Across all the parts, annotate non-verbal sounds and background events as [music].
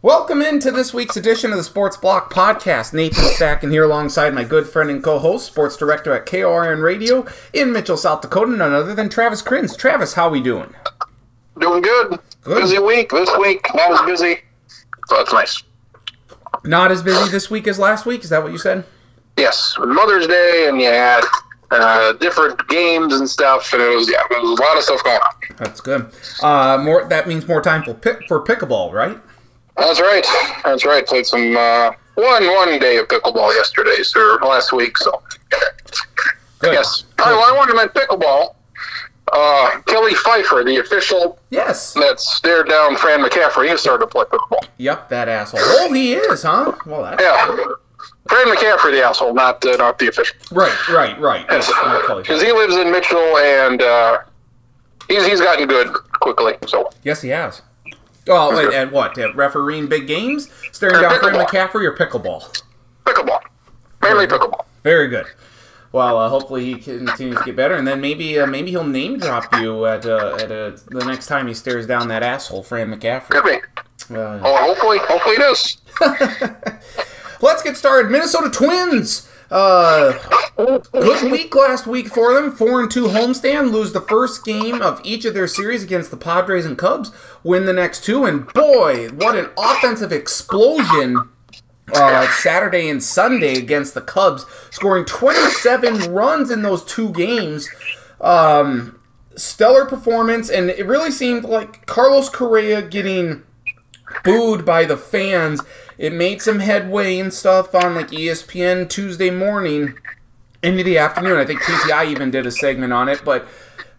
Welcome into this week's edition of the Sports Block Podcast. Nathan Stacken here alongside my good friend and co-host, sports director at KORN Radio in Mitchell, South Dakota, none other than Travis Krins. Travis, how we doing? Doing good. Good. Busy week this week. Not as busy. So that's nice. Not as busy this week as last week. Is that what you said? Yes, Mother's Day, and you had uh, different games and stuff, and it was yeah, there was a lot of stuff going on. That's good. Uh, more. That means more time for pick, for pickleball, right? That's right. That's right. Played some uh, one one day of pickleball yesterday, or last week. So Good. yes. Well, I wanted to mention pickleball. Uh, Kelly Pfeifer, the official Yes. that stared down Fran McCaffery, he started to play pickleball. Yep, that asshole. Oh, he is, huh? Well, that's Yeah. Fran McCaffery, the asshole, not uh, not the official. right, right, right. Yes. Not Kelly. Because he lives in Mitchell, and uh, he's he's gotten good quickly. So Yes, he has. Oh, wait, and what? At refereeing big games, staring down Fred McCaffery or pickleball? pickleball, mainly pickleball. Very good. Well, uh, hopefully he continues to get better, and then maybe uh, maybe he'll name drop you at uh, at uh, the next time he stares down that asshole, Fran McCaffery. Could be. Uh, Oh, hopefully, hopefully it is. [laughs] let's get started. Minnesota Twins. Uh, good week last week for them. Four and two homestand. Lose the first game of each of their series against the Padres and Cubs. Win the next two, and boy, what an offensive explosion! Uh, Saturday and Sunday against the Cubs, scoring 27 runs in those two games. Um, stellar performance, and it really seemed like Carlos Correa getting booed by the fans. It made some headway and stuff on like ESPN Tuesday morning into the afternoon. I think PTI even did a segment on it, but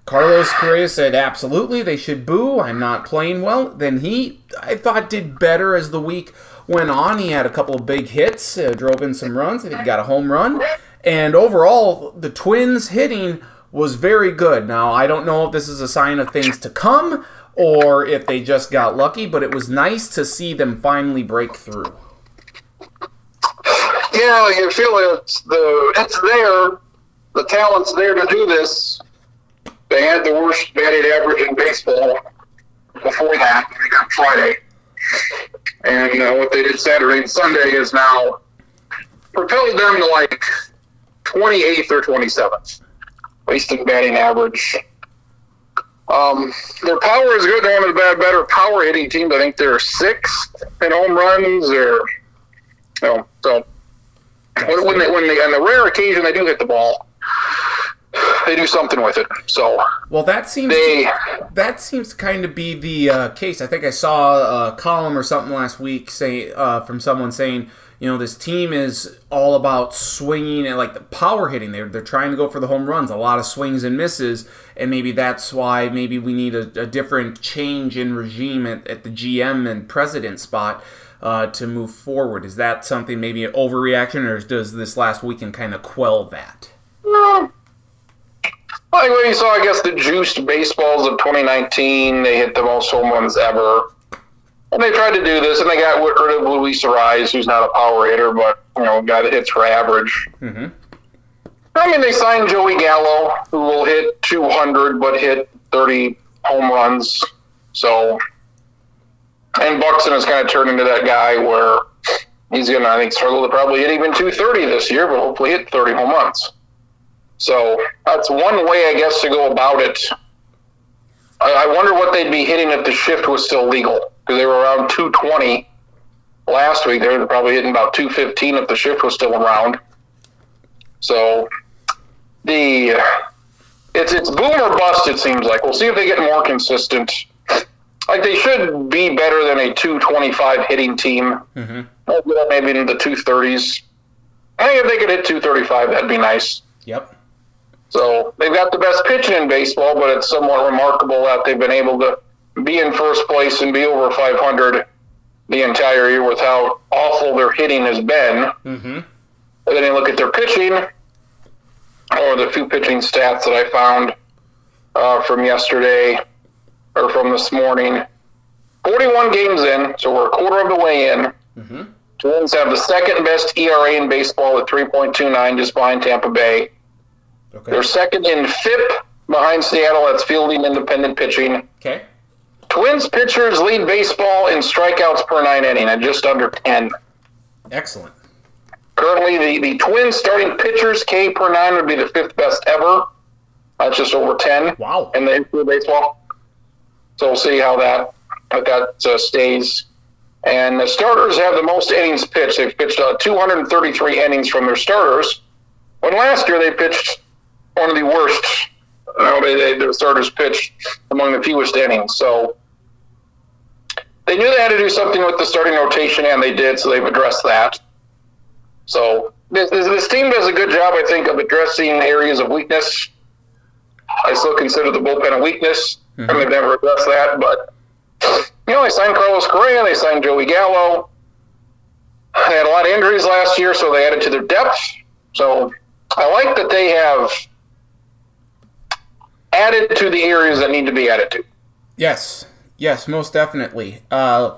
Carlos Correa said absolutely they should boo. I'm not playing well. Then he, I thought, did better as the week went on. He had a couple of big hits, uh, drove in some runs. I think he got a home run, and overall the Twins hitting was very good. Now I don't know if this is a sign of things to come or if they just got lucky, but it was nice to see them finally break through. Yeah, you feel it's the it's there. The talent's there to do this. They had the worst batting average in baseball before that. They got Friday, and uh, what they did Saturday and Sunday is now propelled them to like 28th or 27th, least in batting average. Um, their power is good. They're one of the bad, better power hitting teams. I think they're sixth in home runs, or you know, so when, when they when they on the rare occasion they do hit the ball, they do something with it. So Well, that seems they that seems to kind of be the uh, case. I think I saw a column or something last week say uh, from someone saying, you know, this team is all about swinging and like the power hitting. They're they're trying to go for the home runs, a lot of swings and misses, and maybe that's why maybe we need a, a different change in regime at, at the GM and president spot. Uh, to move forward, is that something maybe an overreaction, or does this last weekend kind of quell that? like when you saw, I guess the juiced baseballs of 2019, they hit the most home runs ever. And they tried to do this, and they got rid of Luis Arraez, who's not a power hitter, but you know, a guy that hits for average. Mhm. I mean, they signed Joey Gallo, who will hit 200 but hit 30 home runs. So, and Buxton has kind of turned into that guy where he's going to, I think, struggle to probably hit even 230 this year, but hopefully hit 30 home runs. So that's one way, I guess, to go about it. I, I wonder what they'd be hitting if the shift was still legal because they were around 220 last week. They were probably hitting about 215 if the shift was still around. So the it's it's boom or bust. It seems like we'll see if they get more consistent. Like they should be better than a 225 hitting team. Mm-hmm. Maybe in the 230s. I think if they could hit 235, that'd be nice. Yep. So they've got the best pitching in baseball, but it's somewhat remarkable that they've been able to be in first place and be over 500 the entire year with how awful their hitting has been. Mm-hmm. And then you look at their pitching, or the few pitching stats that I found uh, from yesterday or from this morning. 41 games in, so we're a quarter of the way in. Mm-hmm. Twins have the second best ERA in baseball at 3.29, just behind Tampa Bay. Okay. They're second in FIP behind Seattle. That's fielding independent pitching. Okay. Twins pitchers lead baseball in strikeouts per nine inning at just under 10. Excellent. Currently, the, the Twins starting pitchers K per nine would be the fifth best ever. That's just over 10 Wow. in the history of baseball. So we'll see how that how that uh, stays. And the starters have the most innings pitched. They've pitched uh, 233 innings from their starters. When last year they pitched one of the worst. No, they, their starters pitched among the fewest innings. So they knew they had to do something with the starting rotation, and they did. So they've addressed that. So this, this, this team does a good job, I think, of addressing areas of weakness. I still consider the bullpen a weakness. Mm-hmm. I mean, they've never addressed that, but you know, they signed Carlos Correa, they signed Joey Gallo. They had a lot of injuries last year, so they added to their depth. So I like that they have added to the areas that need to be added to. Yes, yes, most definitely. Uh,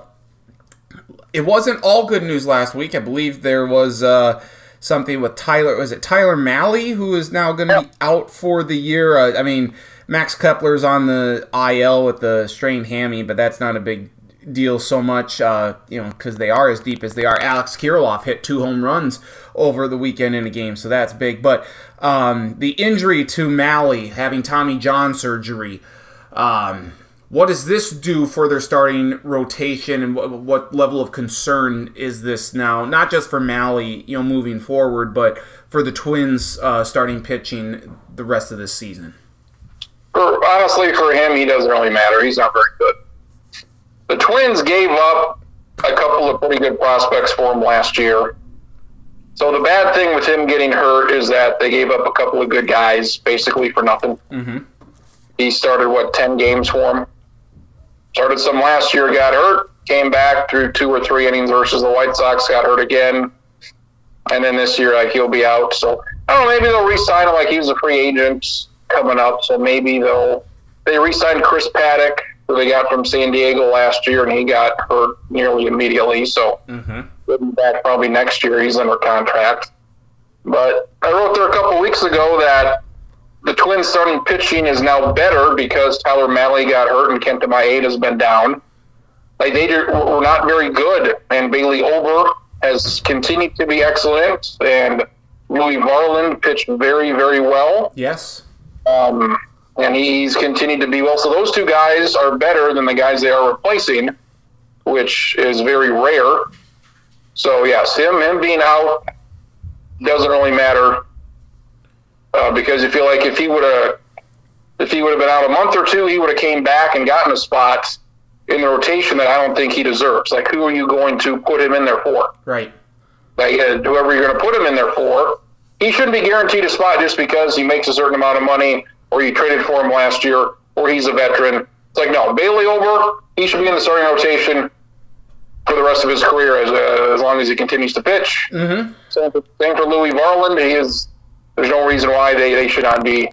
it wasn't all good news last week. I believe there was uh, something with Tyler. Was it Tyler Mahle who is now going to be out for the year? Uh, I mean, Max Kepler's on the IL with the strained hammy, but that's not a big deal so much, uh, you know, because they are as deep as they are. Alex Kirilloff hit two home runs over the weekend in a game, so that's big. But um, the injury to Mahle, having Tommy John surgery, um, what does this do for their starting rotation, and what, what level of concern is this now? Not just for Mahle, you know, moving forward, but for the Twins uh, starting pitching the rest of this season. Honestly, for him, he doesn't really matter. He's not very good. The Twins gave up a couple of pretty good prospects for him last year. So the bad thing with him getting hurt is that they gave up a couple of good guys basically for nothing. Mm-hmm. He started what ten games for him. Started some last year, got hurt, came back through two or three innings versus the White Sox, got hurt again, and then this year like he'll be out. So I don't know, maybe they'll re-sign him like he was a free agent coming up. So maybe they'll they re-signed Chris Paddack, they got from San Diego last year, and he got hurt nearly immediately. So Mm-hmm. he'll be back probably next year. He's under contract. But I wrote there a couple weeks ago that the Twins starting pitching is now better because Tyler Mahle got hurt and Kenta Maeda has been down. Like they were not very good, and Bailey Ober has continued to be excellent, and Louis Varland pitched very, very well, Yes. um, and he's continued to be well. So those two guys are better than the guys they are replacing, which is very rare. So yes, him him being out doesn't really matter uh, because you feel like if he would have if he would have been out a month or two, he would have came back and gotten a spot in the rotation that I don't think he deserves. Like, who are you going to put him in there for? Right. Like, uh, whoever you're going to put him in there for, he shouldn't be guaranteed a spot just because he makes a certain amount of money or you traded for him last year or he's a veteran. It's like, no, Bailey Ober, he should be in the starting rotation for the rest of his career as, uh, as long as he continues to pitch. Mm-hmm. Same for, same for Louis Varland. He is, there's no reason why they, they should not be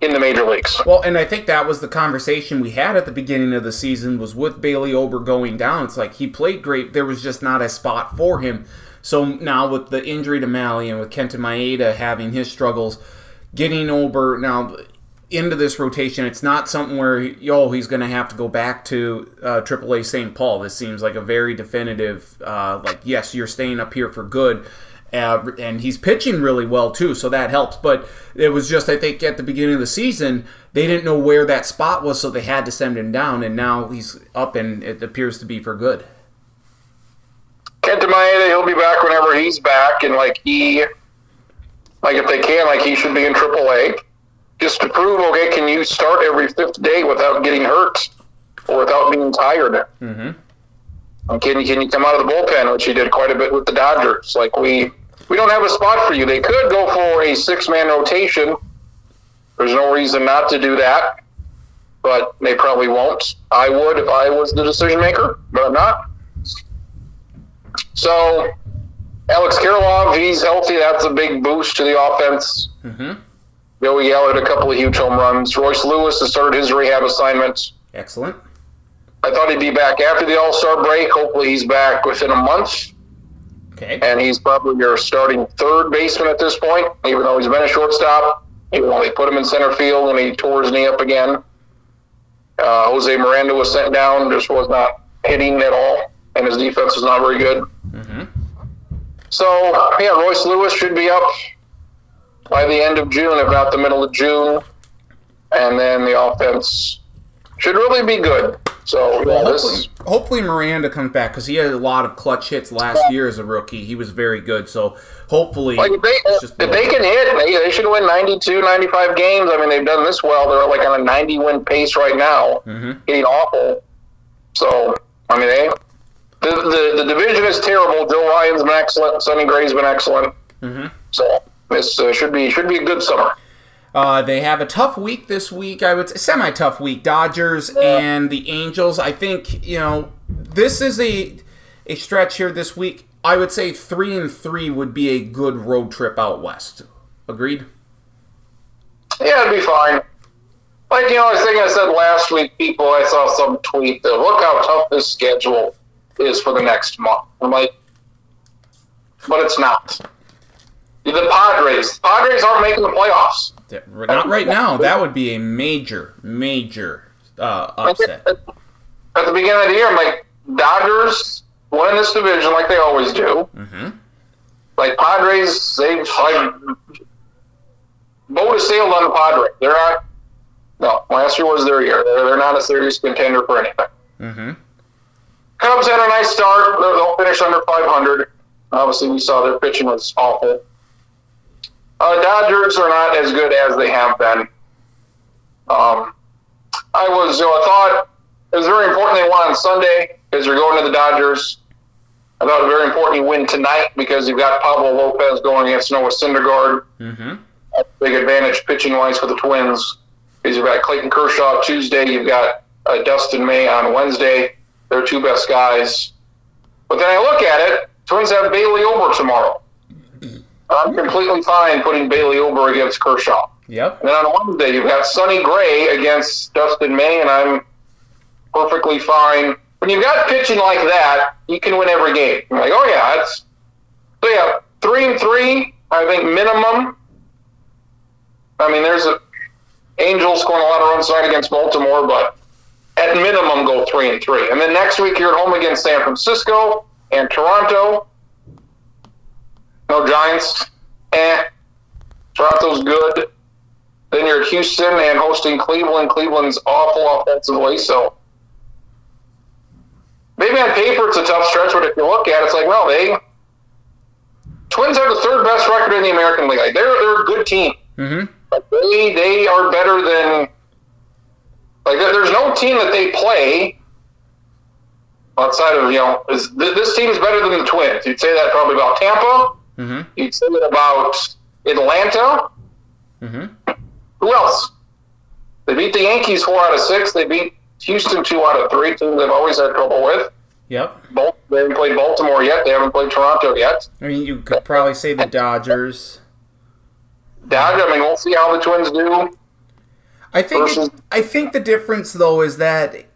in the major leagues. Well, and I think that was the conversation we had at the beginning of the season was with Bailey Ober going down. It's like he played great. There was just not a spot for him. So now with the injury to Mahle and with Kenta Maeda having his struggles, getting Ober now into this rotation, it's not something where yo he's going to have to go back to uh, AAA St. Paul. This seems like a very definitive, uh, like yes, you're staying up here for good. Uh, and he's pitching really well too, so that helps. But it was just, I think, at the beginning of the season, they didn't know where that spot was, so they had to send him down. And now he's up, and it appears to be for good. Kenta Maeda, he'll be back whenever he's back, and like he, like if they can, like he should be in AAA, just to prove, okay, can you start every fifth day without getting hurt or without being tired? Mm-hmm. And can you can you come out of the bullpen, which he did quite a bit with the Dodgers? Like we we don't have a spot for you. They could go for a six man rotation. There's no reason not to do that, but they probably won't. I would if I was the decision maker, but I'm not. So Alex Kirilloff, he's healthy. That's a big boost to the offense. Mm-hmm. Joey Gallo hit a couple of huge home runs. Royce Lewis has started his rehab assignment. Excellent. I thought he'd be back after the All Star break. Hopefully, he's back within a month. Okay. And he's probably your starting third baseman at this point, even though he's been a shortstop. Even though they put him in center field when he tore his knee up again. Uh, Jose Miranda was sent down, just was not hitting at all, and his defense was not very good. Mm-hmm. So, yeah, Royce Lewis should be up by the end of June, if not the middle of June. And then the offense should really be good. So, yeah, Hopefully, hopefully Miranda comes back because he had a lot of clutch hits last year as a rookie. He was very good. So hopefully, like, if they, if they can hit, they, they should win 92, 95 games. I mean, they've done this well. They're like on a 90 win pace right now, Mhm. getting awful. So, I mean, they, the, the, the division is terrible. Joe Ryan's been excellent. Sonny Gray's been excellent. Mhm. So, this uh, should be should be a good summer. Uh, they have a tough week this week. I would say semi tough week. Dodgers and the Angels. I think you know this is a a stretch here this week. I would say three and three would be a good road trip out west. Agreed. Yeah, it'd be fine. Like, you know, I think I said last week, people, I saw some tweet that look how tough this schedule is for the next month. I'm like, but it's not. The Padres, the Padres aren't making the playoffs. Not right now. That would be a major, major uh, upset. At the beginning of the year, I'm like, Dodgers win this division like they always do. hmm Like Padres, they've like boat has sailed on the Padres. They're not. No, last year was their year. They're, they're not a serious contender for anything. hmm Cubs had a nice start. They'll finish under 500. Obviously, we saw their pitching was awful. Uh, Dodgers are not as good as they have been. Um, I was, you know, I thought it was very important they won on Sunday because you're going to the Dodgers. I thought it was very important you win tonight because you've got Pablo Lopez going against Noah Syndergaard. hmm That's a big advantage pitching wise for the Twins. Because you've got Clayton Kershaw Tuesday, you've got uh, Dustin May on Wednesday. They're two best guys. But then I look at it, Twins have Bailey Ober tomorrow. I'm completely fine putting Bailey Ober against Kershaw. Yep. And then on Wednesday, you've got Sonny Gray against Dustin May, and I'm perfectly fine. When you've got pitching like that, you can win every game. You're like, oh yeah, that's so yeah, three and three. I think minimum. I mean, there's a Angels scoring a lot of runs tonight against Baltimore, but at minimum go three and three. And then next week you're at home against San Francisco and Toronto. No Giants. Eh. Toronto's good. Then you're at Houston and hosting Cleveland. Cleveland's awful offensively, so maybe on paper it's a tough stretch, but if you look at it, it's like, well, they Twins have the third best record in the American League. Like they're they're a good team. hmm Like they they are better than like there- there's no team that they play outside of you know is, this team is better than the Twins. You'd say that probably about Tampa. Hmm You'd say that about Atlanta. hmm Who else? They beat the Yankees four out of six. They beat Houston two out of three. Teams they've always had trouble with. Yep. Both they haven't played Baltimore yet. They haven't played Toronto yet. I mean, you could probably say the Dodgers. Dodgers. I mean, we'll see how the Twins do. I think Versus- it, I think the difference though is that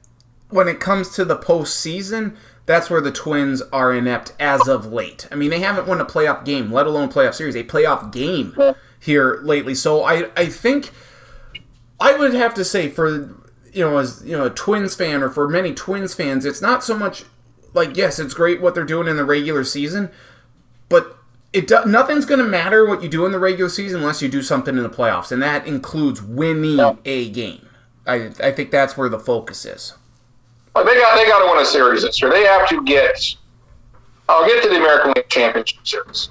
when it comes to the postseason, that's where the Twins are inept as of late. I mean, they haven't won a playoff game, let alone playoff series, a playoff game here lately. So I I think I would have to say for you know as you know a Twins fan or for many Twins fans, it's not so much like yes, it's great what they're doing in the regular season, but it do, nothing's going to matter what you do in the regular season unless you do something in the playoffs, and that includes winning a game. I I think that's where the focus is. Like they got they got to win a series this year. They have to get. I'll get to the American League Championship Series.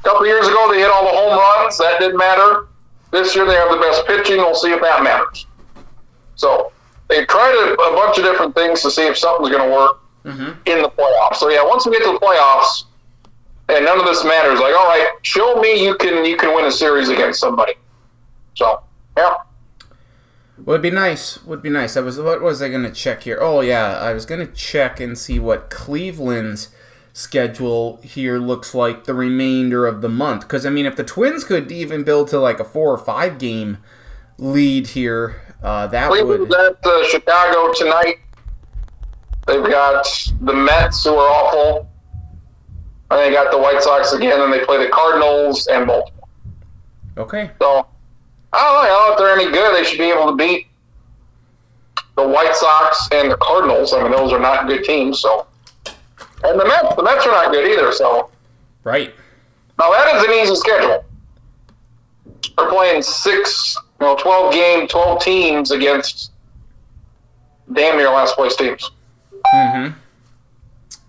A couple years ago, they hit all the home runs. That didn't matter. This year, they have the best pitching. We'll see if that matters. So they tried a, a bunch of different things to see if something's going to work Mm-hmm. in the playoffs. So yeah, once we get to the playoffs, and none of this matters. Like, all right, show me you can you can win a series against somebody. So yeah. Would be nice. Would be nice. I was. What was I going to check here? Oh yeah, I was going to check and see what Cleveland's schedule here looks like the remainder of the month. Because I mean, if the Twins could even build to like a four or five game lead here, uh, that Cleveland's would. at uh, Chicago tonight. They've got the Mets, who are awful. And they got the White Sox again, and they play the Cardinals and Baltimore. Okay. So, I don't know if they're any good. They should be able to beat the White Sox and the Cardinals. I mean, those are not good teams. So, and the Mets, the Mets are not good either. So, right now that is an easy schedule. They're playing six, you know, twelve game, twelve teams against damn near last place teams. Mm-hmm.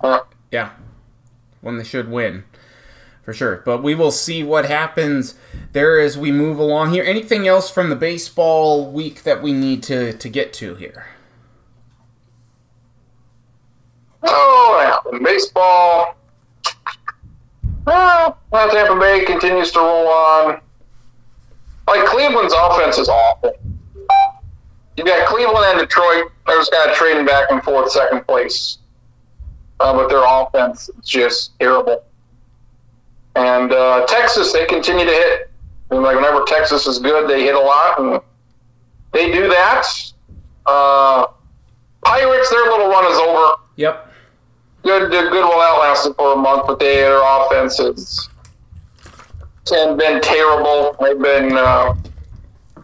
Uh, yeah, when they should win for sure. But we will see what happens there as we move along here. Anything else from the baseball week that we need to, to get to here? Oh, yeah. baseball. Well, Tampa Bay continues to roll on. Like Cleveland's offense is awful. You got Cleveland and Detroit. They're just kind of trading back and forth, second place. Uh, but their offense is just terrible. And uh, Texas, they continue to hit. And like whenever Texas is good, they hit a lot, and they do that. Uh, Pirates, their little run is over. Yep. Good, good, good. Well, outlasted for a month, but they their offense has been terrible. They've been uh,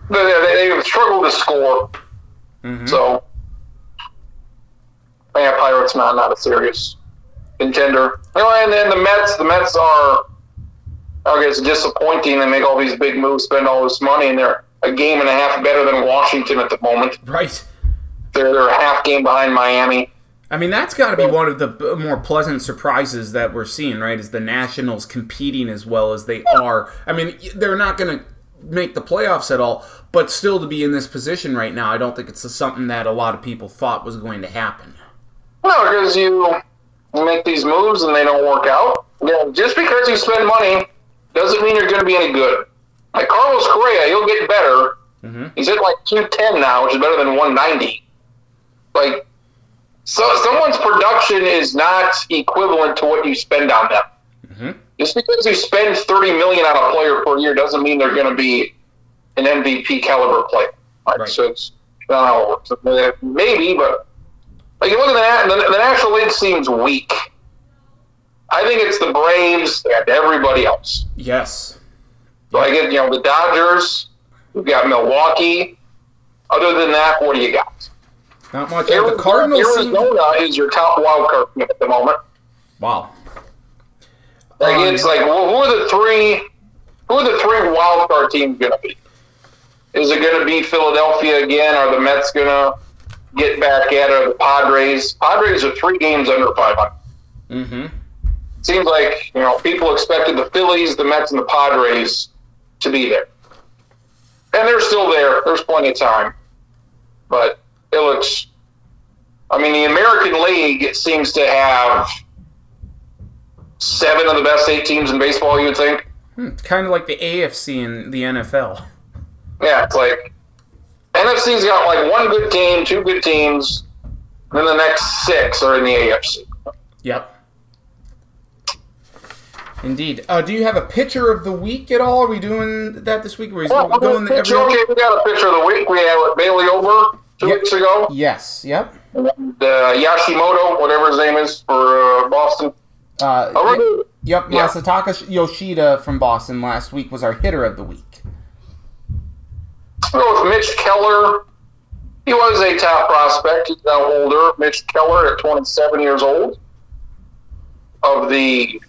they, they've struggled to score. Mm-hmm. So, yeah, Pirates not not a serious contender. Anyway, and then the Mets. The Mets are okay, it's disappointing. They make all these big moves, spend all this money, and they're a game and a half better than Washington at the moment. Right. They're they're a half game behind Miami. I mean, that's got to be one of the more pleasant surprises that we're seeing, right? Is the Nationals competing as well as they are. I mean, they're not going to make the playoffs at all, but still to be in this position right now, I don't think it's something that a lot of people thought was going to happen. No, because you make these moves and they don't work out. Yeah, just because you spend money doesn't mean you're going to be any good. Like Carlos Correa, he'll get better. Mm-hmm. He's at like 210 now, which is better than 190. Like, so someone's production is not equivalent to what you spend on them. Mm-hmm. Just because you spend 30 million on a player per year doesn't mean they're going to be an MVP caliber player. Right? right. So it's not how it works. Maybe, but like you look at the, the, the National League seems weak. I think it's the Braves and everybody else. Yes. So I get, you know, the Dodgers, we've got Milwaukee. Other than that, what do you got? Not much. Arizona, the Cardinals Arizona seem... is your top wild card at the moment. Wow. Like um, it's like, well, who are the three? Who are the three wild card teams going to be? Is it going to be Philadelphia again? Are the Mets going to get back at it? the Padres? Padres are three games under 500. Mm-hmm seems like you know people expected the Phillies, the Mets, and the Padres to be there, and they're still there. There's plenty of time, but it looks. I mean, the American League seems to have seven of the best eight teams in baseball. You would think. Hmm, kind of like the AFC in the NFL. Yeah, it's like NFC's got like one good team, two good teams, and then the next six are in the AFC. Yep. Indeed. Uh, do you have a pitcher of the week at all? Are we doing that this week? Or is well, going pitcher, every okay, we got a pitcher of the week. We had Bailey Ober two yep. weeks ago. Yes. Yep. And, uh, Yashimoto, whatever his name is for uh, Boston. Uh, oh, yep. Yeah. Masataka Yoshida from Boston last week was our hitter of the week. Go with Mitch Keller. He was a top prospect. He's now older. Mitch Keller at 27 years old of the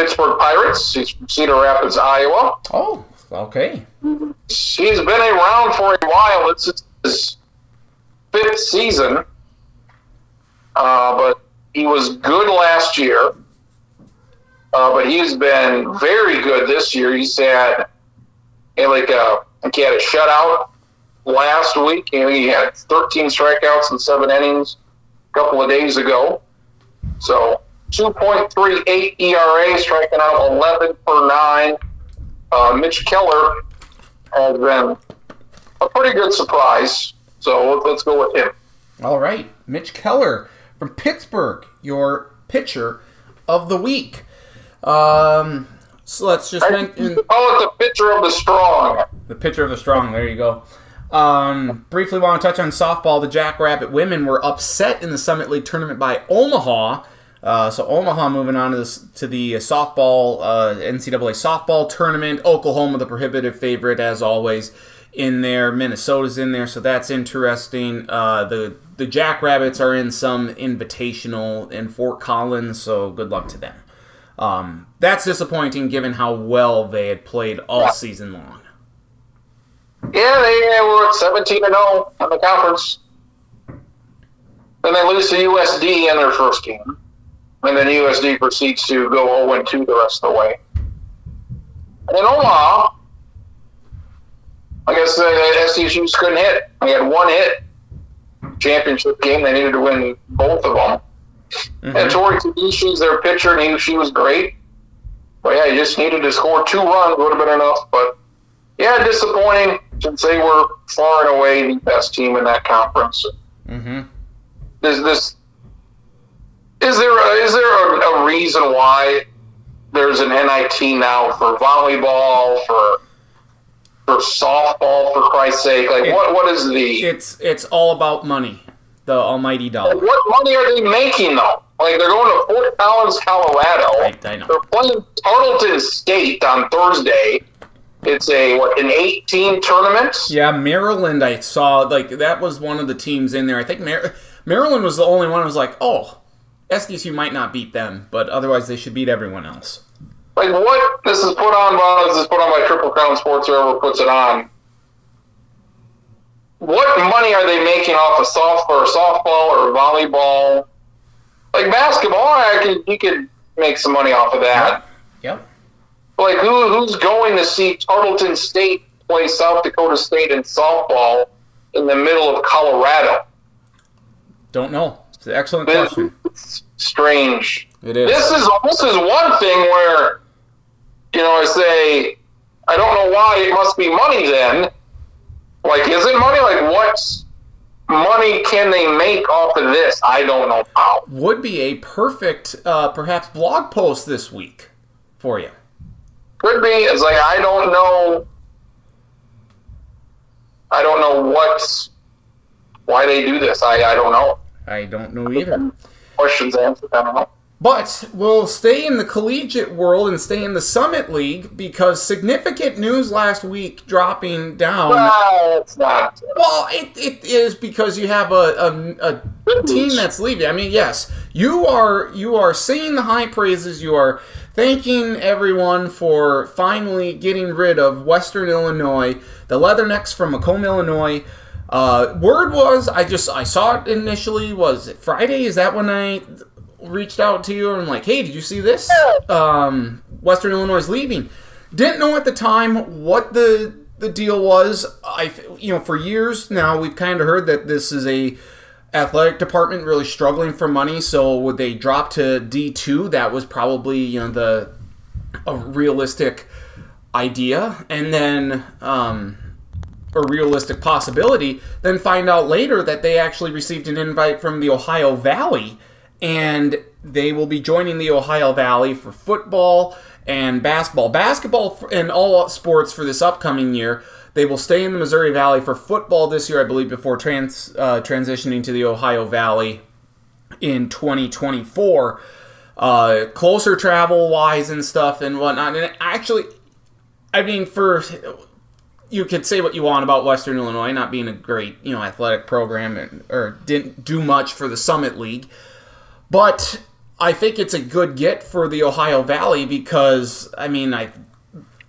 Pittsburgh Pirates. He's from Cedar Rapids, Iowa. Oh, okay. He's been around for a while. It's his fifth season, uh, but he was good last year. Uh, but he's been very good this year. He's had, he had like a, he had a shutout last week. And He had 13 strikeouts in seven innings a couple of days ago. So 2.38 ERA, striking out 11 per 9. Uh, Mitch Keller has been a pretty good surprise. So let's go with him. All right. Mitch Keller from Pittsburgh, your pitcher of the week. Um, so let's just mention. Call it the pitcher of the strong. The pitcher of the strong. There you go. Um, briefly want to touch on softball. The Jackrabbit women were upset in the Summit League tournament by Omaha uh, so Omaha moving on to, to the softball uh, NCAA softball tournament. Oklahoma, the prohibitive favorite as always in there. Minnesota's in there, so that's interesting. Uh, the the Jackrabbits are in some invitational in Fort Collins, so good luck to them. Um, that's disappointing given how well they had played all season long. Yeah, they were 17 and 0 in the conference. Then they lose to USD in their first game. And then USD proceeds to go 0 2 the rest of the way. And in Omaha, I guess the SDSU just couldn't hit. They had one hit. Championship game, they needed to win both of them. Mhm. And Tori Tadishi's their pitcher, and he, she was great. But yeah, he just needed to score two runs, would have been enough. But yeah, disappointing since they were far and away the best team in that conference. Mm-hmm. Is this is there a, is there a, a reason why there's an NIT now for volleyball for for softball for Christ's sake? Like It- what what is the It's it's all about money, the almighty dollar. what money are they making though? Like they're going to Fort Collins, Colorado. I, I know. They're playing Tarleton State on Thursday. It's a what an 18 tournament. Yeah, Maryland. I saw like that was one of the teams in there. I think Mar- Maryland was the only one. who was like, oh, SDSU might not beat them, but otherwise they should beat everyone else. Like what? This is put on by this is put on by Triple Crown Sports. Whoever puts it on. What money are they making off of softball or softball or volleyball? Like basketball, I could you could make some money off of that. Yep. Like who who's going to see Tarleton State play South Dakota State in softball in the middle of Colorado? Don't know. It's an excellent This question. is strange. It is. This is this is one thing where, you know, I say, I don't know why it must be money then. Like, is it money? Like, what money can they make off of this? I don't know how. Would be a perfect, uh, perhaps, blog post this week for you. Could be. It's like I don't know. I don't know what's why they do this. I I don't know. I don't know either. Questions answered. I don't know. But we'll stay in the collegiate world and stay in the Summit League because significant news last week dropping down. Well, it's not. Well, it, it is because you have a, a, a team that's leaving. I mean, yes, you are you are singing the high praises. You are thanking everyone for finally getting rid of Western Illinois, the Leathernecks from Macomb, Illinois. Uh, word was I just I saw it initially. Was it Friday? Is that when I reached out to you and I'm like, hey, did you see this? Um, Western Illinois is leaving. Didn't know at the time what the the deal was. I you know for years now we've kind of heard that this is a athletic department really struggling for money. So would they drop to D two? That was probably you know the a realistic idea, and then. Um, a realistic possibility, then find out later that they actually received an invite from the Ohio Valley and they will be joining the Ohio Valley for football and basketball. Basketball and all sports for this upcoming year. They will stay in the Missouri Valley for football this year, I believe, before trans, uh, transitioning to the Ohio Valley in 2024. Uh, closer travel wise and stuff and whatnot. And actually, I mean, for you could say what you want about Western Illinois not being a great, you know, athletic program and, or didn't do much for the Summit League, but I think it's a good get for the Ohio Valley because I mean, I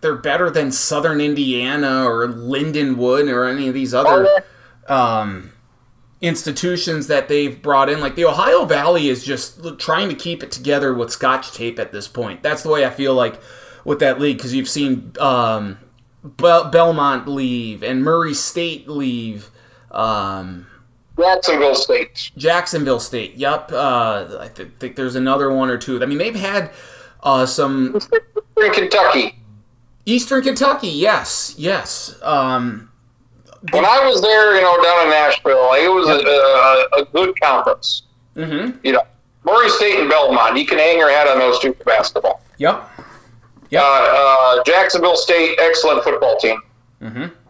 they're better than Southern Indiana or Lindenwood or any of these other um, institutions that they've brought in. Like the Ohio Valley is just trying to keep it together with Scotch tape at this point. That's the way I feel like with that league because you've seen um, Bel- Belmont leave and Murray State leave. Um, Jacksonville State. Jacksonville State. Yep. Uh, I th- think there's another one or two. I mean, they've had uh, some In Kentucky. Eastern Kentucky. Yes. Yes. Um, When I was there, you know, down in Nashville, it was a, a, a good conference. mhm. You know, Murray State and Belmont. You can hang your hat on those two for basketball. Yep. Uh, uh, Jacksonville State, excellent football team.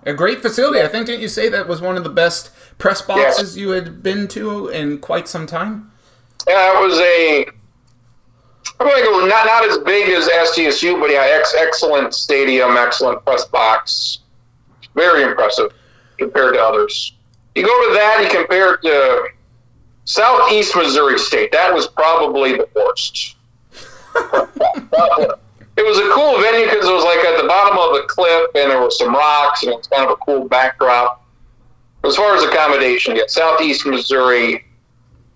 A great facility. I think didn't you say that was one of the best press boxes you had been to in quite some time? Yeah, it was a. I think it was not not as big as SDSU, but yeah, ex- excellent stadium, excellent press box. Very impressive compared to others. You go to that, you compare it to Southeast Missouri State. That was probably the worst. [laughs] it was a cool venue because it was like at the bottom of a cliff and there were some rocks and it was kind of a cool backdrop. As far as accommodation, yeah, Southeast Missouri,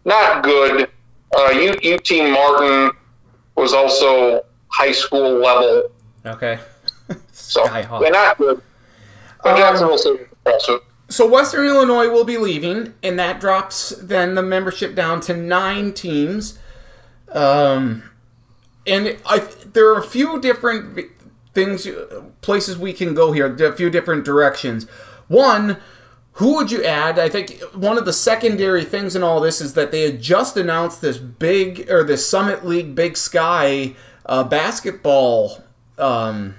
not good. Uh, UT Martin was also high school level. Okay. [laughs] so they're not good. But um, Jacksonville State impressive. So Western Illinois will be leaving, and that drops then the membership down to nine teams. Um, and I, there are a few different things, places we can go here, a few different directions. One, who would you add? I think one of the secondary things in all this is that they had just announced this big, or this Summit League Big Sky uh, basketball um,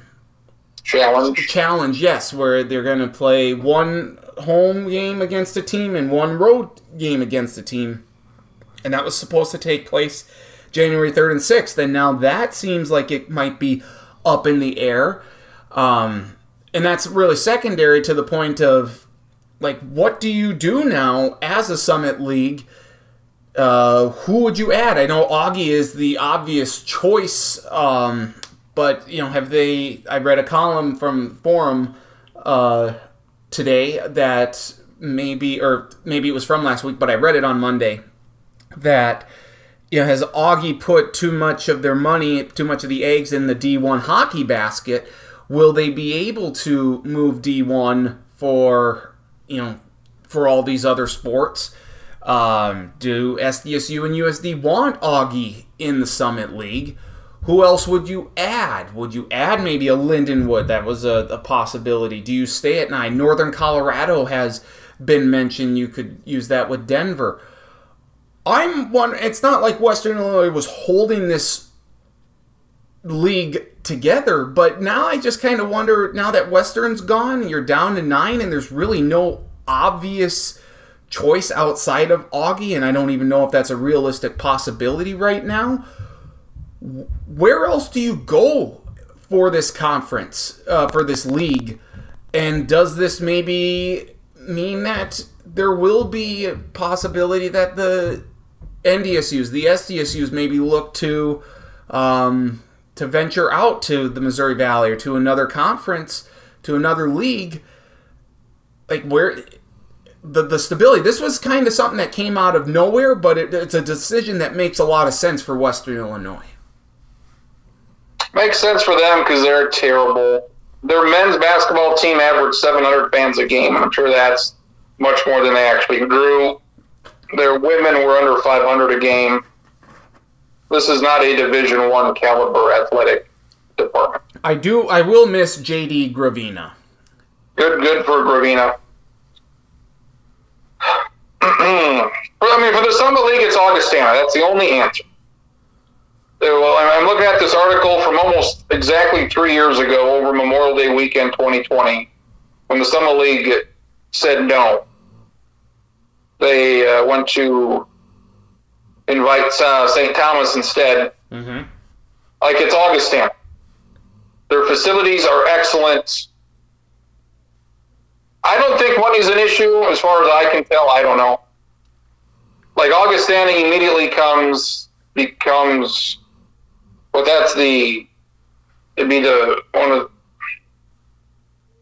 challenge. Challenge, yes, where they're going to play one home game against a team and one road game against a team. And that was supposed to take place January 3rd and 6th. And now that seems like it might be up in the air. Um, and that's really secondary to the point of, like, what do you do now as a Summit League? Uh, who would you add? I know Augie is the obvious choice, um, but you know, have they? I read a column from Forum uh, today that maybe, or maybe it was from last week, but I read it on Monday that you know, has Augie put too much of their money, too much of the eggs in the D1 hockey basket? Will they be able to move D1 for, you know, for all these other sports? Um, do SDSU and USD want Augie in the Summit League? Who else would you add? Would you add maybe a Lindenwood? That was a, a possibility. Do you stay at nine? Northern Colorado has been mentioned. You could use that with Denver. I'm one. It's not like Western Illinois was holding this league together, but now I just kind of wonder. Now that Western's gone, you're down to nine, and there's really no obvious choice outside of Augie, and I don't even know if that's a realistic possibility right now. Where else do you go for this conference, uh, for this league? And does this maybe mean that there will be a possibility that the NDSUs, the SDSUs, maybe look to um, to venture out to the Missouri Valley or to another conference, to another league. Like where the the stability. This was kind of something that came out of nowhere, but it, it's a decision that makes a lot of sense for Western Illinois. Makes sense for them because they're terrible. Their men's basketball team averaged 700 fans a game. I'm sure that's much more than they actually drew. Their women were under 500 a game. This is not a Division One caliber athletic department. I do. I will miss JD Gravina. Good, good for Gravina. [clears throat] I mean, for the Summit League, it's Augustana. That's the only answer. Well, I'm looking at this article from almost exactly three years ago, over Memorial Day weekend 2020, when the Summit League said no they uh, went to invite uh, St. Thomas instead. Mm-hmm. Like it's Augustana. Their facilities are excellent. I don't think money's an issue as far as I can tell. I don't know. Like Augustana immediately comes becomes well that's the it'd be the one of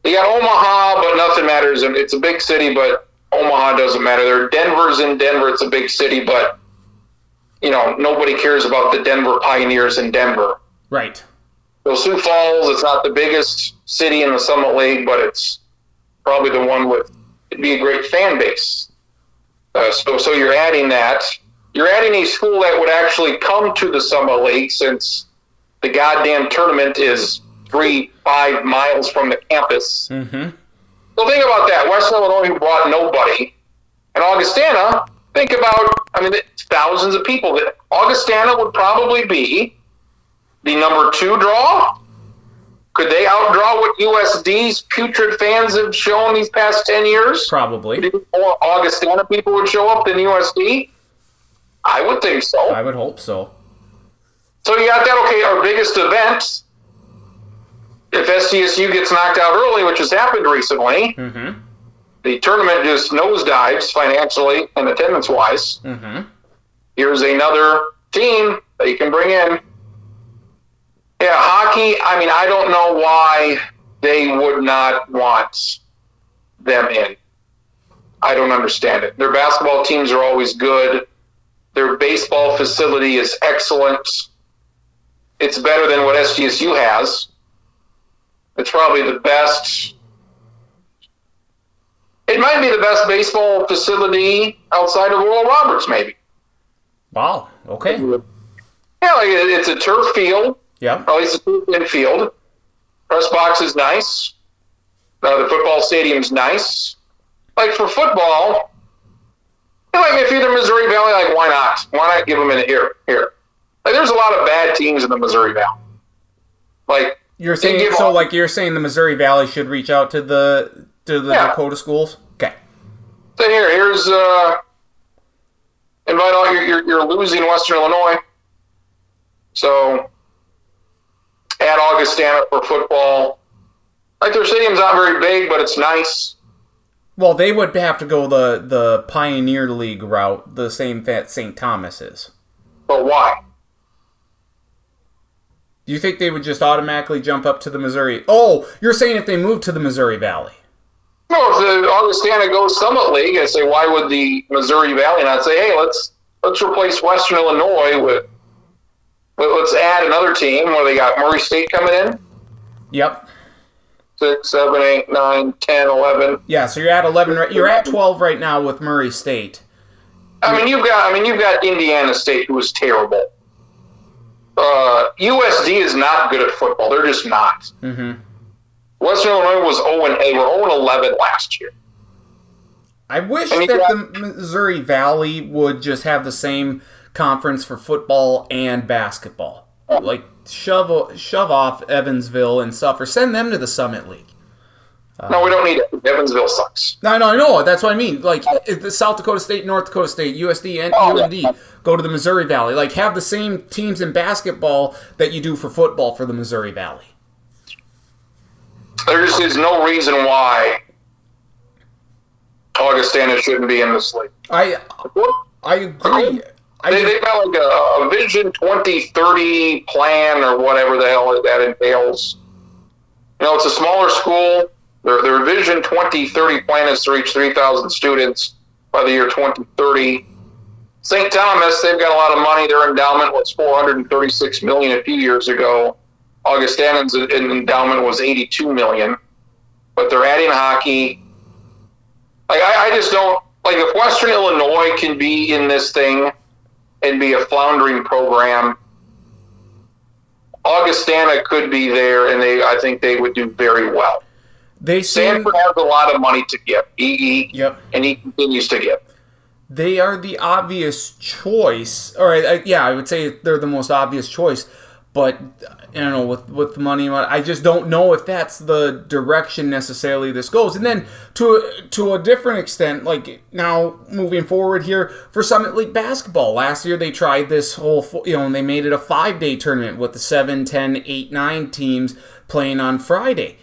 you got Omaha, but nothing matters. It's a big city, but Omaha doesn't matter. There, Denver's in Denver. It's a big city, but you know nobody cares about the Denver Pioneers in Denver. Right. So Sioux Falls, it's not the biggest city in the Summit League, but it's probably the one with it'd be a great fan base. Uh, so, so you're adding that. You're adding a school that would actually come to the Summit League since the goddamn tournament is three, five miles from the campus. Mm-hmm. So think about that. Western Illinois brought nobody. And Augustana, think about, I mean, thousands of people. That Augustana would probably be the number two draw. Could they outdraw what USD's putrid fans have shown these past 10 years? Probably. More Augustana people would show up than USD? I would think so. I would hope so. So you got that. Okay, our biggest event if SDSU gets knocked out early, which has happened recently, Mm-hmm. the tournament just nosedives financially and attendance wise. Mm-hmm. Here's another team that you can bring in. Yeah, hockey. I mean, I don't know why they would not want them in. I don't understand it. Their basketball teams are always good. Their baseball facility is excellent. It's better than what SDSU has. It's probably the best. It might be the best baseball facility outside of Oral Roberts, maybe. Wow. Okay. Yeah, like it's a turf field, Yeah. or at least a turf infield. Press box is nice. Uh, the football stadium's nice. Like for football, like if you're the Missouri Valley, like why not? Why not give them in here? Here, like there's a lot of bad teams in the Missouri Valley. Like You're saying so, all- like you're saying the Missouri Valley should reach out to the to the Yeah. Dakota schools. Okay. So here, here's uh, invite all you're, you're, you're losing Western Illinois. So add Augustana for football. Like their stadium's not very big, but it's nice. Well, they would have to go the the Pioneer League route, the same that St. Thomas is. But why? Do you think they would just automatically jump up to the Missouri? Oh, you're saying if they move to the Missouri Valley? No, if the Augustana goes Summit League, I say why would the Missouri Valley not say, hey, let's let's replace Western Illinois with let- let's add another team where they got Murray State coming in Yep. six, seven, eight, nine, ten, eleven. Yeah. So you're at eleven. right- You're at twelve right now with Murray State. I mean, you've got I mean you've got Indiana State who is terrible. Uh, USD is not good at football. They're just not. Mm-hmm. Western Illinois was 0 and they were 0 and 11 last year. I wish that got- the Missouri Valley would just have the same conference for football and basketball. Like shove shove off Evansville and stuff, or send them to the Summit League. Uh, no, we don't need it. Evansville sucks. No, no, I know. That's what I mean. Like oh. if the South Dakota State, North Dakota State, USD, and Oh, yeah. UND go to the Missouri Valley. Like have the same teams in basketball that you do for football for the Missouri Valley. There just is no reason why Augustana shouldn't be in this league. I I agree. I They, they've got like a, a Vision 2030 plan or whatever the hell that entails. You know, it's a smaller school. Their, their Vision 2030 plan is to reach 3,000 students by the year 2030. St. Thomas, they've got a lot of money. Their endowment was 436 million a few years ago. Augustana's endowment was 82 million, but they're adding hockey. Like I, I just don't like if Western Illinois can be in this thing and be a floundering program. Augustana could be there, and they I think they would do very well. They seem Sanford has a lot of money to give, he, he, Yep. and he continues to give. they are the obvious choice. All right, I, yeah, I would say they're the most obvious choice. But I don't know with with the money, I just don't know if that's the direction necessarily this goes. And then to to a different extent, like now moving forward here for Summit League basketball, last year they tried this whole you know and they made it a five day tournament with the 7, 10, 8, 9 teams playing on Friday.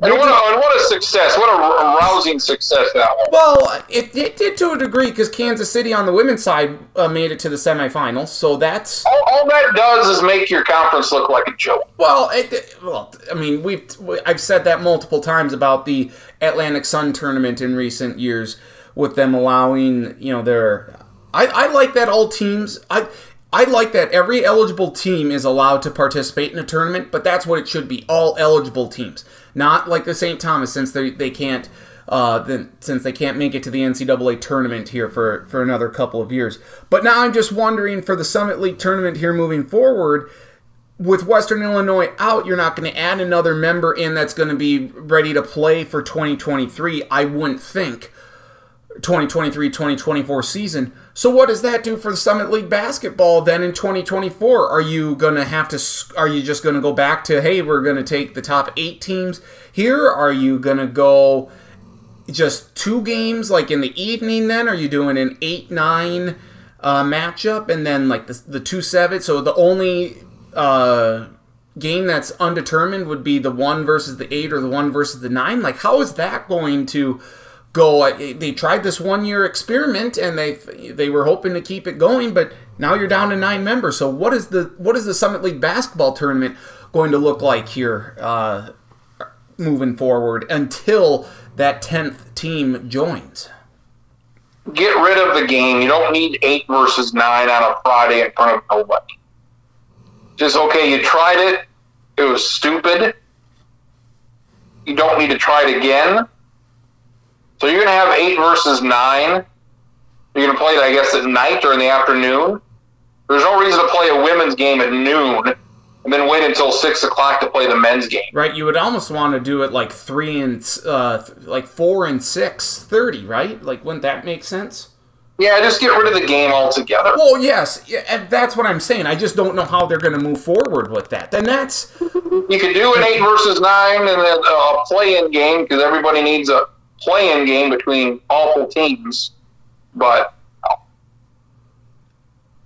And what, a, and what a success! What a rousing success that was. Well, it, it did to a degree because Kansas City on the women's side uh, made it to the semifinals. So that's All, all that does is make your conference look like a joke. well, it, well. I mean, we've I've said that multiple times about the Atlantic Sun tournament in recent years, with them allowing you know their. I, I like that all teams. I I like that every eligible team is allowed to participate in a tournament, but that's what it should be. All eligible teams, not like the St. Thomas, since they they can't. Uh, since they can't make it to the NCAA tournament here for, for another couple of years. But now I'm just wondering for the Summit League tournament here moving forward, with Western Illinois out, you're not going to add another member in that's going to be ready to play for 2023. I wouldn't think 2023 2024 season. So what does that do for the Summit League basketball then in 2024? Are you going to have to are you just going to go back to hey, we're going to take the top 8 teams here? Are you going to go just two games like in the evening then? Are you doing an 8-9 uh, matchup and then like the, the 2-7 so the only uh, game that's undetermined would be the one versus the eight or the one versus the nine. Like, how is that going to go? They tried this one year experiment and they they were hoping to keep it going, but now you're down to nine members. So what is the what is the Summit League basketball tournament going to look like here uh, moving forward until that tenth team joins? Get rid of the game. You don't need eight versus nine on a Friday in front of nobody. Just okay, you tried it. It was stupid. You don't need to try it again. So you're gonna have eight versus nine. You're gonna play it, I guess, at night or in the afternoon. There's no reason to play a women's game at noon and then wait until six o'clock to play the men's game. Right, you would almost want to do it like three and uh, like four and six thirty, right? Like, wouldn't that make sense? Yeah, just get rid of the game altogether. Well, yes, yeah, and that's what I'm saying. I just don't know how they're going to move forward with that. Then that's You could do an eight versus nine and then a play-in game because everybody needs a play-in game between awful teams. But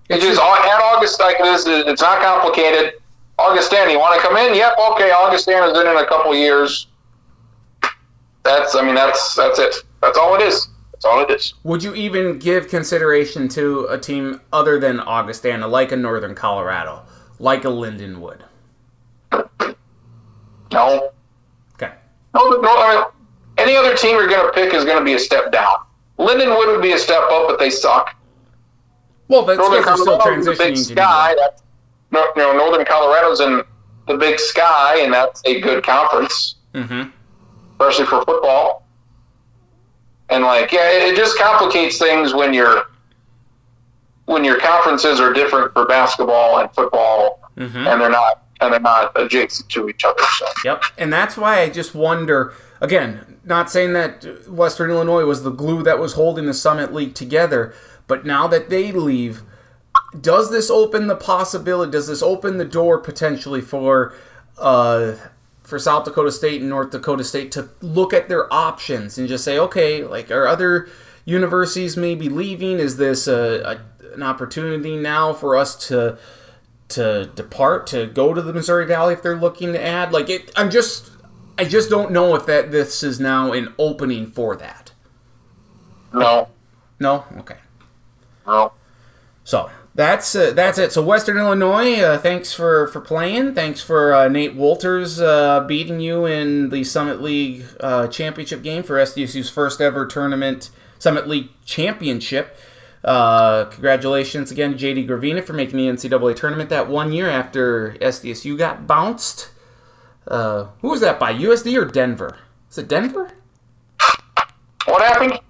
it's just at August like this. It's not complicated. Augustana, you want to come in? Yep. Okay. Augustana is in in a couple years. That's. I mean, that's that's it. That's all it is. That's all it is. Would you even give consideration to a team other than Augustana, like a Northern Colorado, like a Lindenwood? No. Okay. No, no any other team you're going to pick is going to be a step down. Lindenwood would be a step up, but they suck. Well, that's Northern because they're still is the big transitioning sky. That's, you know, Northern Colorado's in the big sky, and that's a good conference, Mm-hmm. especially for football. And like, yeah, it it just complicates things when your when your conferences are different for basketball and football, Mm-hmm. and they're not and they're not adjacent to each other. So Yep. And that's why I just wonder again, not saying that Western Illinois was the glue that was holding the Summit League together, but now that they leave, does this open the possibility does this open the door potentially for uh for South Dakota State and North Dakota State to look at their options and just say, okay, like are other universities maybe leaving? Is this a, a, an opportunity now for us to to depart to go to the Missouri Valley if they're looking to add? Like it, I'm just I just don't know if that this is now an opening for that. no, No, okay. no. So that's uh, that's it. So Western Illinois, uh, thanks for for playing. Thanks for uh, Nate Wolters uh, beating you in the Summit League uh, championship game for SDSU's first ever tournament Summit League championship. Uh, congratulations again, to JD Gravina, for making the NCAA tournament that one year after SDSU got bounced. Uh, who was that by? USD or Denver? Is it Denver? What happened?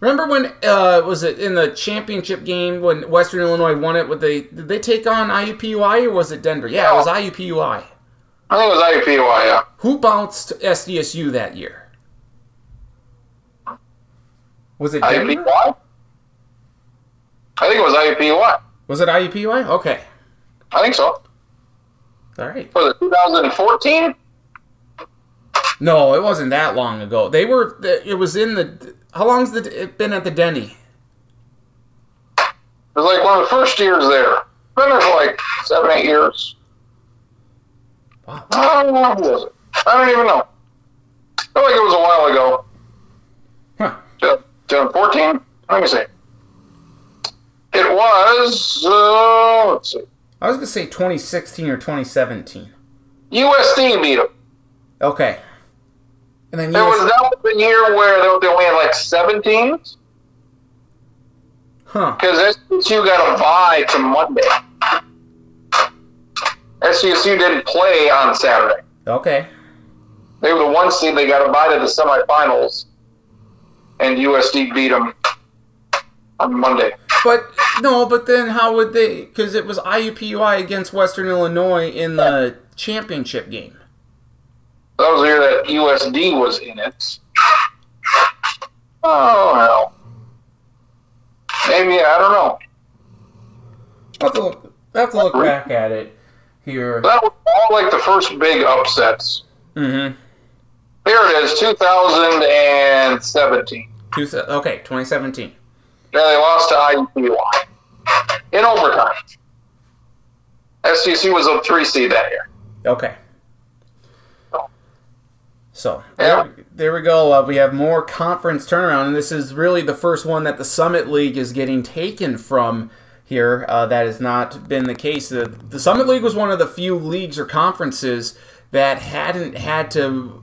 Remember when uh, was it in the championship game when Western Illinois won it? Would they did they take on IUPUI or was it Denver? Yeah, it was IUPUI. I think it was IUPUI. Yeah. Who bounced SDSU that year? Was it Denver? IUPUI. I think it was IUPUI. Was it IUPUI? Okay, I think so. all right. Was it 2014? No, it wasn't that long ago. They were. It was in the. How long's the, it been at the Denny? It was like one of the first years there. Been there for like seven, eight years. Wow. How long was it? I don't even know. I feel like it was a while ago. Huh. 2014? Let me see. It was, uh, let's see. I was gonna say 2016 or 2017. USD beat them. Okay. And then It was that was the year where they only had like seven teams huh? because SDSU got a bye to Monday. SDSU didn't play on Saturday. Okay. They were the one seed. They got a bye to the semifinals, and USD beat them on Monday. But no, but then how would they? Because it was IUPUI against Western Illinois in the championship game. That was the year that USD was in it. Oh hell. Maybe I don't know. I'll have to look, I'll have to look back at it here. That was all like the first big upsets. Mm-hmm. Here it is, 2017. Two, okay, 2017. Yeah, they lost to IUPUI in overtime. SCC was a three seed that year. Okay. So Yeah. there, there we go. Uh, we have more conference turnaround, and this is really the first one that the Summit League is getting taken from here. Uh, that has not been the case. The, the Summit League was one of the few leagues or conferences that hadn't had to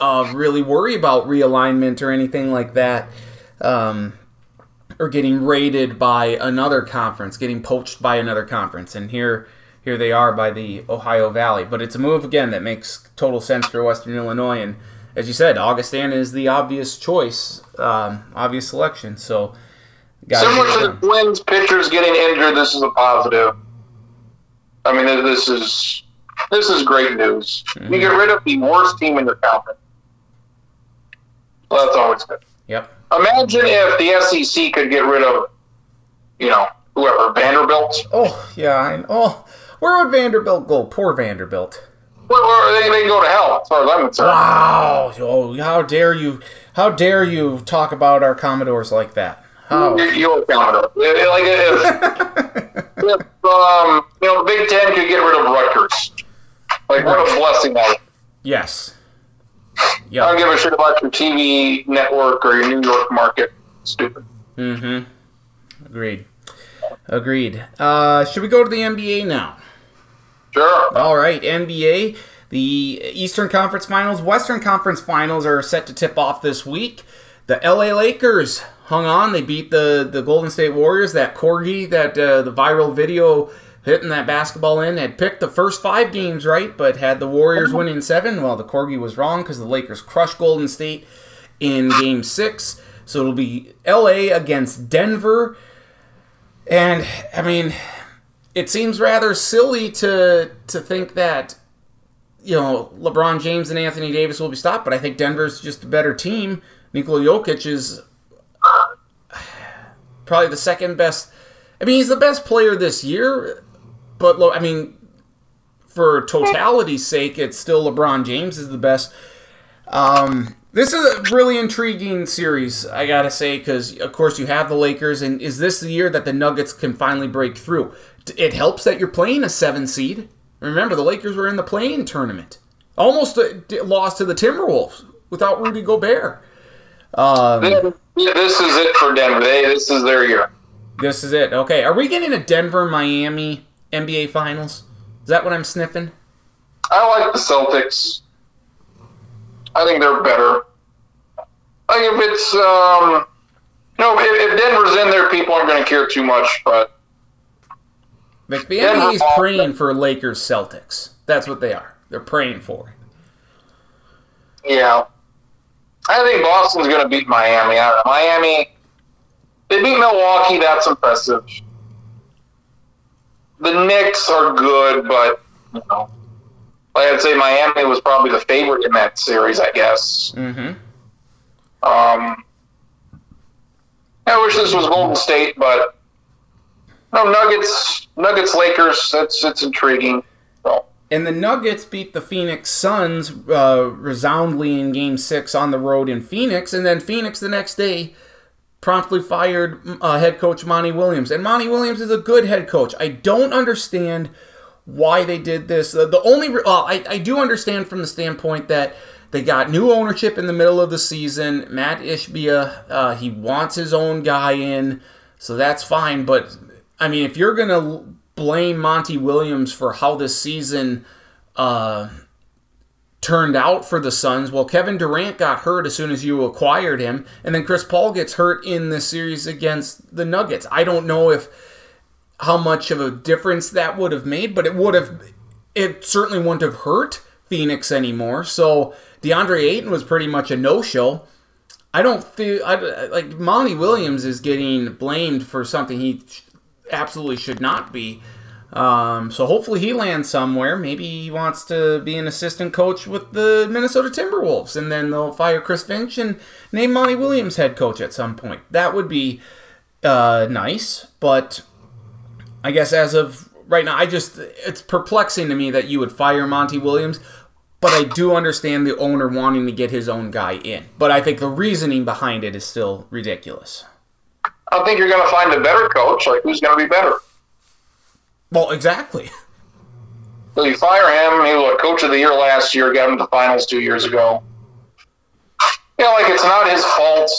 uh, really worry about realignment or anything like that, um, or getting raided by another conference, getting poached by another conference. And here, here they are by the Ohio Valley. But it's a move again that makes total sense for Western Illinois. And as you said, Augustana is the obvious choice, um, obvious selection. So, Similar to the Twins pitchers getting injured, this is a positive. I mean, this is this is great news. You get rid of the worst team in your conference. Well, that's always good. Yep. Imagine if the SEC could get rid of, you know, whoever Vanderbilt. Oh yeah. I, oh, where would Vanderbilt go? Poor Vanderbilt. Well, well, they, they can go to hell, as far as I'm concerned. Wow! Oh, how dare you? How dare you talk about our Commodores like that? How? You- You're Commodore. Like if, [laughs] if um, you know, Big Ten could get rid of Rutgers. Like what a blessing that. Yes. I don't give a shit about your TV network or your New York market. Stupid. Mm-hmm. Agreed. Agreed. Uh, should we go to the NBA now? Sure. All right, NBA. The Eastern Conference Finals, Western Conference Finals are set to tip off this week. The LA Lakers hung on. They beat the, the Golden State Warriors. That corgi, that uh, the viral video hitting that basketball in, had picked the first five games right, but had the Warriors winning seven. Well, the corgi was wrong because the Lakers crushed Golden State in Game Six. So it'll be LA against Denver. And I mean, it seems rather silly to to think that you know LeBron James and Anthony Davis will be stopped, but I think Denver's just a better team. Nikola Jokic is [sighs] probably the second best. I mean, he's the best player this year, but I mean, for totality's sake, it's still LeBron James is the best. Um, this is a really intriguing series, I gotta say, because of course you have the Lakers, and is this the year that the Nuggets can finally break through? It helps that you're play-in a seven seed. Remember, the Lakers were in the playing tournament, almost uh, lost to the Timberwolves without Rudy Gobert. Um, This is it for Denver. They, this is their year. this is it. Okay, are we getting a Denver Miami NBA Finals? Is that what I'm sniffing? I like the Celtics. I think they're better. Think if it's um, no, if, if Denver's in there, people aren't going to care too much. But Like Denver is praying for Lakers Celtics. That's what they are. They're praying for it. yeah, I think Boston's going to beat Miami. Miami, they beat Milwaukee. That's impressive. The Knicks are good, but you know, like I'd say Miami was probably the favorite in that series. I guess. Mm-hmm. Um, I wish this was Golden State, but no Nuggets, Nuggets, Lakers. That's it's intriguing. So, And the Nuggets beat the Phoenix Suns uh, resoundingly in Game Six on the road in Phoenix, and then Phoenix the next day promptly fired uh, head coach Monty Williams. And Monty Williams is a good head coach. I don't understand why they did this. Uh, the only well, I, I do understand from the standpoint that they got new ownership in the middle of the season. Mat Ishbia, uh, he wants his own guy in, so that's fine. But I mean, if you're gonna blame Monty Williams for how this season uh, turned out for the Suns, well, Kevin Durant got hurt as soon as you acquired him, and then Chris Paul gets hurt in the series against the Nuggets. I don't know if how much of a difference that would have made, but it would have. It certainly wouldn't have hurt Phoenix anymore. So DeAndre Ayton was pretty much a no-show. I don't feel I, like Monty Williams is getting blamed for something he absolutely should not be. Um, so hopefully he lands somewhere. Maybe he wants to be an assistant coach with the Minnesota Timberwolves, and then they'll fire Chris Finch and name Monty Williams head coach at some point. That would be uh, nice, but I guess as of right now, I just it's perplexing to me that you would fire Monty Williams. But I do understand the owner wanting to get his own guy in. But I think the reasoning behind it is still ridiculous. I think you're going to find a better coach. Like who's going to be better? Well, exactly. So you fire him. He was a coach of the year last year. Got him to the finals two years ago. You know, like it's not his fault.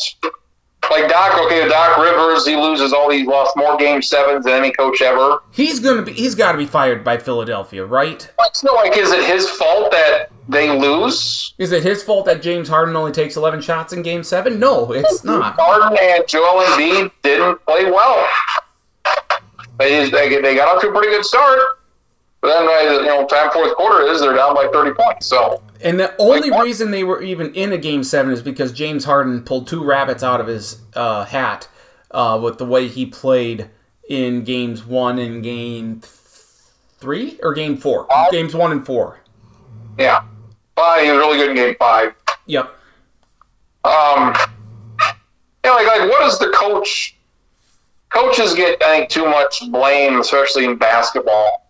Like Doc, okay, Doc Rivers, he loses all. He lost more game sevens than any coach ever. He's gonna be. He's got to be fired by Philadelphia, right? Like, so, like, is it his fault that they lose? Is it his fault that James Harden only takes 11 shots in Game Seven? No, it's [laughs] not. Harden and Joel Embiid didn't play well. They, they, they got off to a pretty good start. But then, the you know, time fourth quarter is, they're down by 30 points. So And the only reason they were even in a Game Seven is because James Harden pulled two rabbits out of his uh, hat uh, with the way he played in Games One and Game Three or Game Four. Games One and Four. yeah, five. He was really good in game five. Yep. Um, yeah, like like what is the coach? Coaches get I think too much blame, especially in basketball.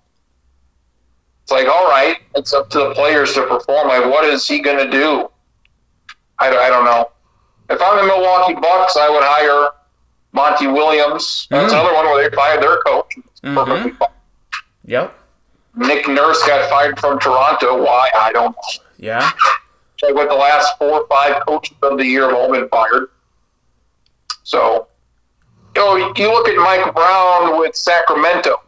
It's like, all right, it's up to the players to perform. Like, what is he going to do? I, don't- I don't know. If I'm the Milwaukee Bucks, I would hire Monty Williams. That's Mhm. another one where they fired their coach. Mhm. Fine. Yep. Nick Nurse got fired from Toronto. Why? I don't know. Yeah. like with the last four or five coaches of the year have all been fired. So, you know, you look at Mike Brown with Sacramento,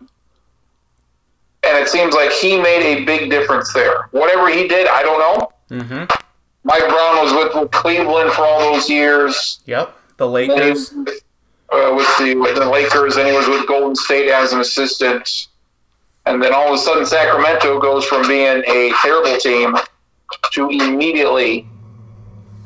and it seems like he made a big difference there. Whatever he did, I don't know. Mm-hmm. Mike Brown was with, with Cleveland for all those years. Yep. The Lakers. was, uh, with the with the Lakers, and he was with Golden State as an assistant. And then all of a sudden, Sacramento goes from being a terrible team to immediately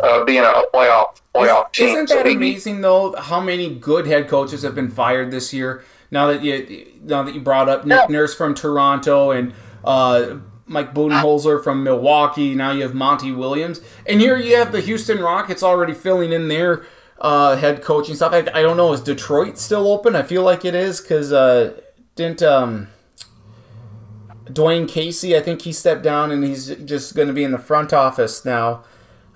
uh, being a playoff playoff team. Isn't that they- amazing though? How many good head coaches have been fired this year? Now that you now that you brought up Nick. Nurse from Toronto and uh, Mike Budenholzer from Milwaukee, now you have Monty Williams, and here you have the Houston Rockets already filling in their uh, head coaching stuff. I, I don't know, is Detroit still open? I feel like it is because uh, didn't um, Dwane Casey? I think he stepped down and he's just going to be in the front office now.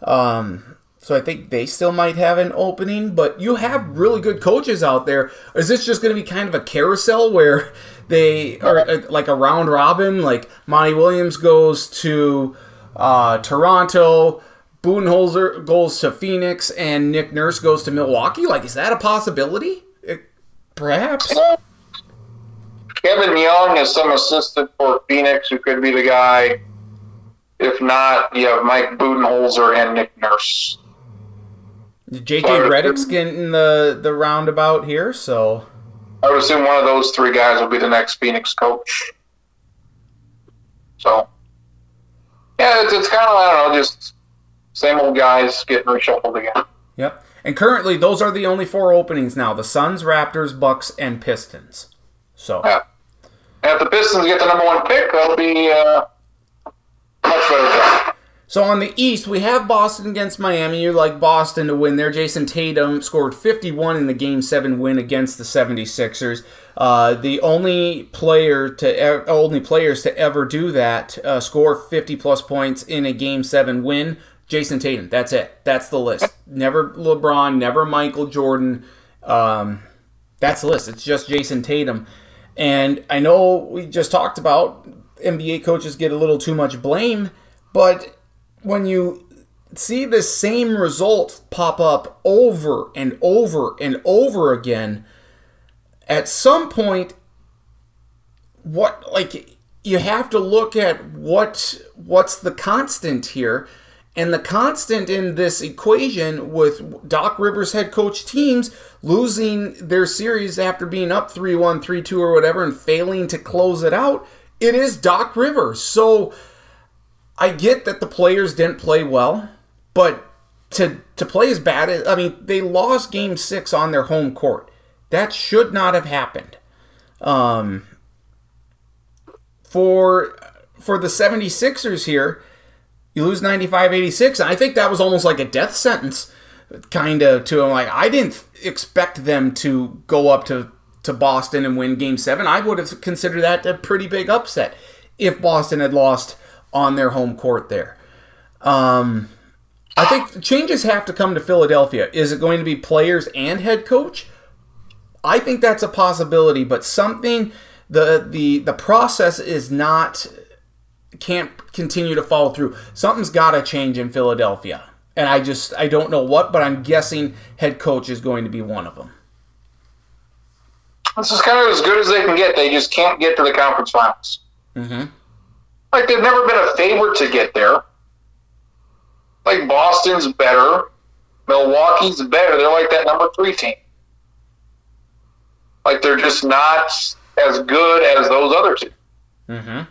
Um, so I think they still might have an opening, but you have really good coaches out there. Is this just going to be kind of a carousel where [laughs] they are uh, like a round robin? Like Monty Williams goes to uh, Toronto, Budenholzer goes to Phoenix, and Nick Nurse goes to Milwaukee. Like, is that a possibility? It- perhaps. Kevin Young is some assistant for Phoenix who could be the guy. If not, you have Mike Budenholzer and Nick Nurse. JJ Redick's getting the the roundabout here, so I would assume one of those three guys will be the next Phoenix coach. So, yeah, it's, it's kind of, I don't know, just same old guys getting reshuffled again. Yep. And currently, those are the only four openings now: the Suns, Raptors, Bucks, and Pistons. So Yeah. And if the Pistons get the number one pick, that'll be uh, much better job. So on the East, we have Boston against Miami. You like Boston to win there. Jayson Tatum scored 51 in the Game 7 win against the 76ers. Uh, the only player to only players to ever do that uh, score 50 plus points in a Game 7 win. Jayson Tatum. That's it. That's the list. Never LeBron. Never Michael Jordan. Um, that's the list. It's just Jayson Tatum. And I know we just talked about NBA coaches get a little too much blame, but when you see the same result pop up over and over and over again, at some point, what like you have to look at what what's the constant here. And the constant in this equation with Doc Rivers head coach teams losing their series after being up 3 1, 3 2, or whatever, and failing to close it out, it is Doc Rivers. So I get that the players didn't play well, but to to play as bad as I mean, they lost game six on their home court. That should not have happened. Um, for for the 76ers here, you lose 95-86, and I think that was almost like a death sentence kind of to them. Like I didn't expect them to go up to to Boston and win Game Seven. I would have considered that a pretty big upset if Boston had lost on their home court there. Um, I think changes have to come to Philadelphia. Is it going to be players and head coach? I think that's a possibility, but something the the the process is not can't continue to follow through. Something's got to change in Philadelphia. And I just I don't know what, but I'm guessing head coach is going to be one of them. This is kind of as good as they can get. They just can't get to the conference finals. Mm-hmm. Like they've never been a favorite to get there. Like Boston's better, Milwaukee's better. They're like that number three team. Like they're just not as good as those other 2 Mm-hmm.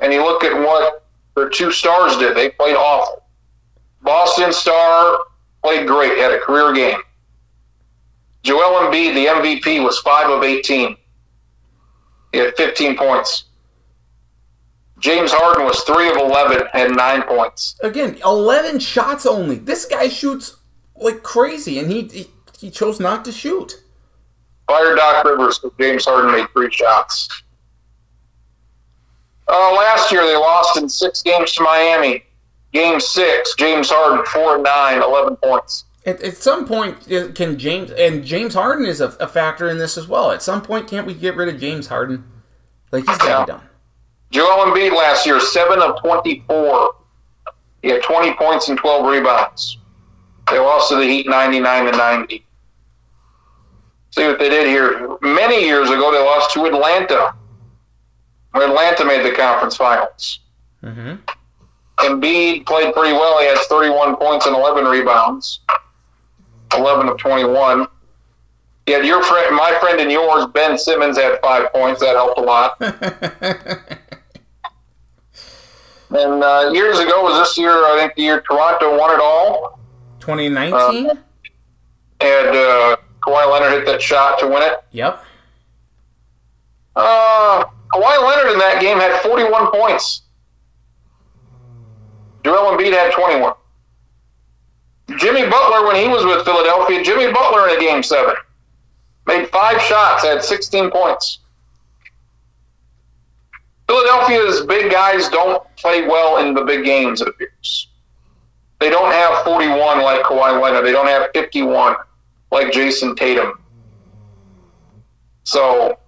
And you look at what their two stars did. They played awful. Boston star played great, had a career game. Joel Embiid, the MVP, was 5 of 18. He had 15 points. James Harden was 3 of 11, and 9 points. Again, 11 shots only. This guy shoots like crazy, and he he, he chose not to shoot. Fire Doc Rivers because James Harden made three shots. Uh, last year, they lost in six games to Miami. Game six, James Harden, 4 and 9, 11 points. At, at some point, uh, can James and James Harden is a, a factor in this as well. At some point, can't we get rid of James Harden? Like he's got to be done. Joel Embiid last year, 7 of 24. He had 20 points and 12 rebounds. They lost to the Heat 99 to 90. See what they did here. Many years ago, they lost to Atlanta. When Atlanta made the conference finals. Mm-hmm. Embiid played pretty well. He has 31 points and 11 rebounds. 11 of 21. Yeah, your friend, my friend and yours, Ben Simmons, had five points. That helped a lot. [laughs] And uh, years ago was this year. I think the year Toronto won it all. 2019. And uh, Kawhi Leonard hit that shot to win it. yep. Uh, Kawhi Leonard in that game had 41 points. Joel Embiid had 21. Jimmy Butler, when he was with Philadelphia, Jimmy Butler in a game seven made five shots, had 16 points. Philadelphia's big guys don't play well in the big games, it appears. They don't have 41 like Kawhi Leonard. They don't have 51 like Jayson Tatum. So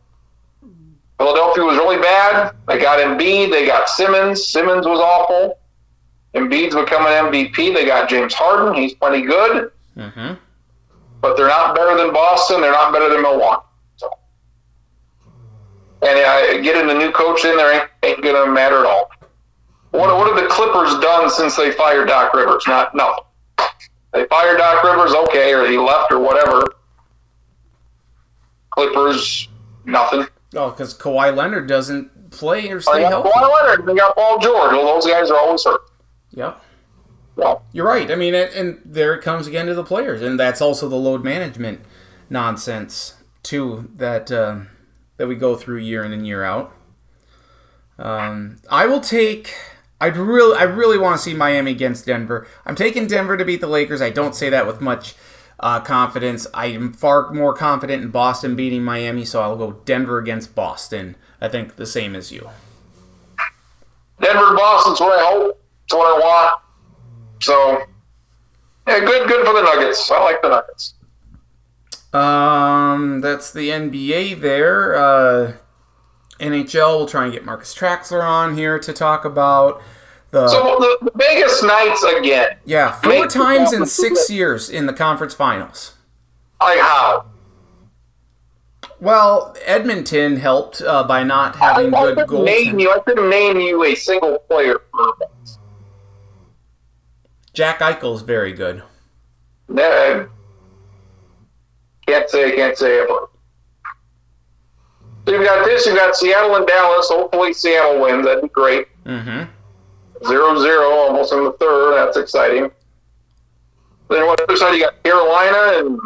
Philadelphia was really bad. They got Embiid. They got Simmons. Simmons was awful. Embiid's becoming MVP. They got James Harden. He's plenty good, Mm-hmm. but they're not better than Boston. They're not better than Milwaukee. And uh, getting a new coach in there ain't, ain't going to matter at all. What, what have the Clippers done since they fired Doc Rivers? Not nothing. They fired Doc Rivers, okay, or he left or whatever. Clippers, nothing. Oh, because Kawhi Leonard doesn't play or stay got healthy. Kawhi Leonard. They got Paul George. Well, those guys are always hurt. Yep. Well, You're right. I mean, and, and there it comes again to the players, and that's also the load management nonsense too that uh, that we go through year in and year out. Um, I will take. I'd really, I really want to see Miami against Denver. I'm taking Denver to beat the Lakers. I don't say that with much uh, confidence. I am far more confident in Boston beating Miami, so I'll go Denver against Boston. I think the same as you. Denver, Boston's what I hope. It's what I want. So, yeah, good, good for the Nuggets. I like the Nuggets. Um, that's the NBA there. Uh, NHL, we'll try and get Marcus Traxler on here to talk about the So the, the Vegas Knights again. yeah four make- times in six years in the conference finals. Like how? Well, Edmonton helped uh, by not having I good couldn't goals. name you. I couldn't name you a single player for Jack Eichel's very good. that. Can't say. Can't say ever. So you've got this. You've got Seattle and Dallas. Hopefully Seattle wins. That'd be great. Mm-hmm. Zero zero, almost in the third. That's exciting. Then what the other side you got? Carolina and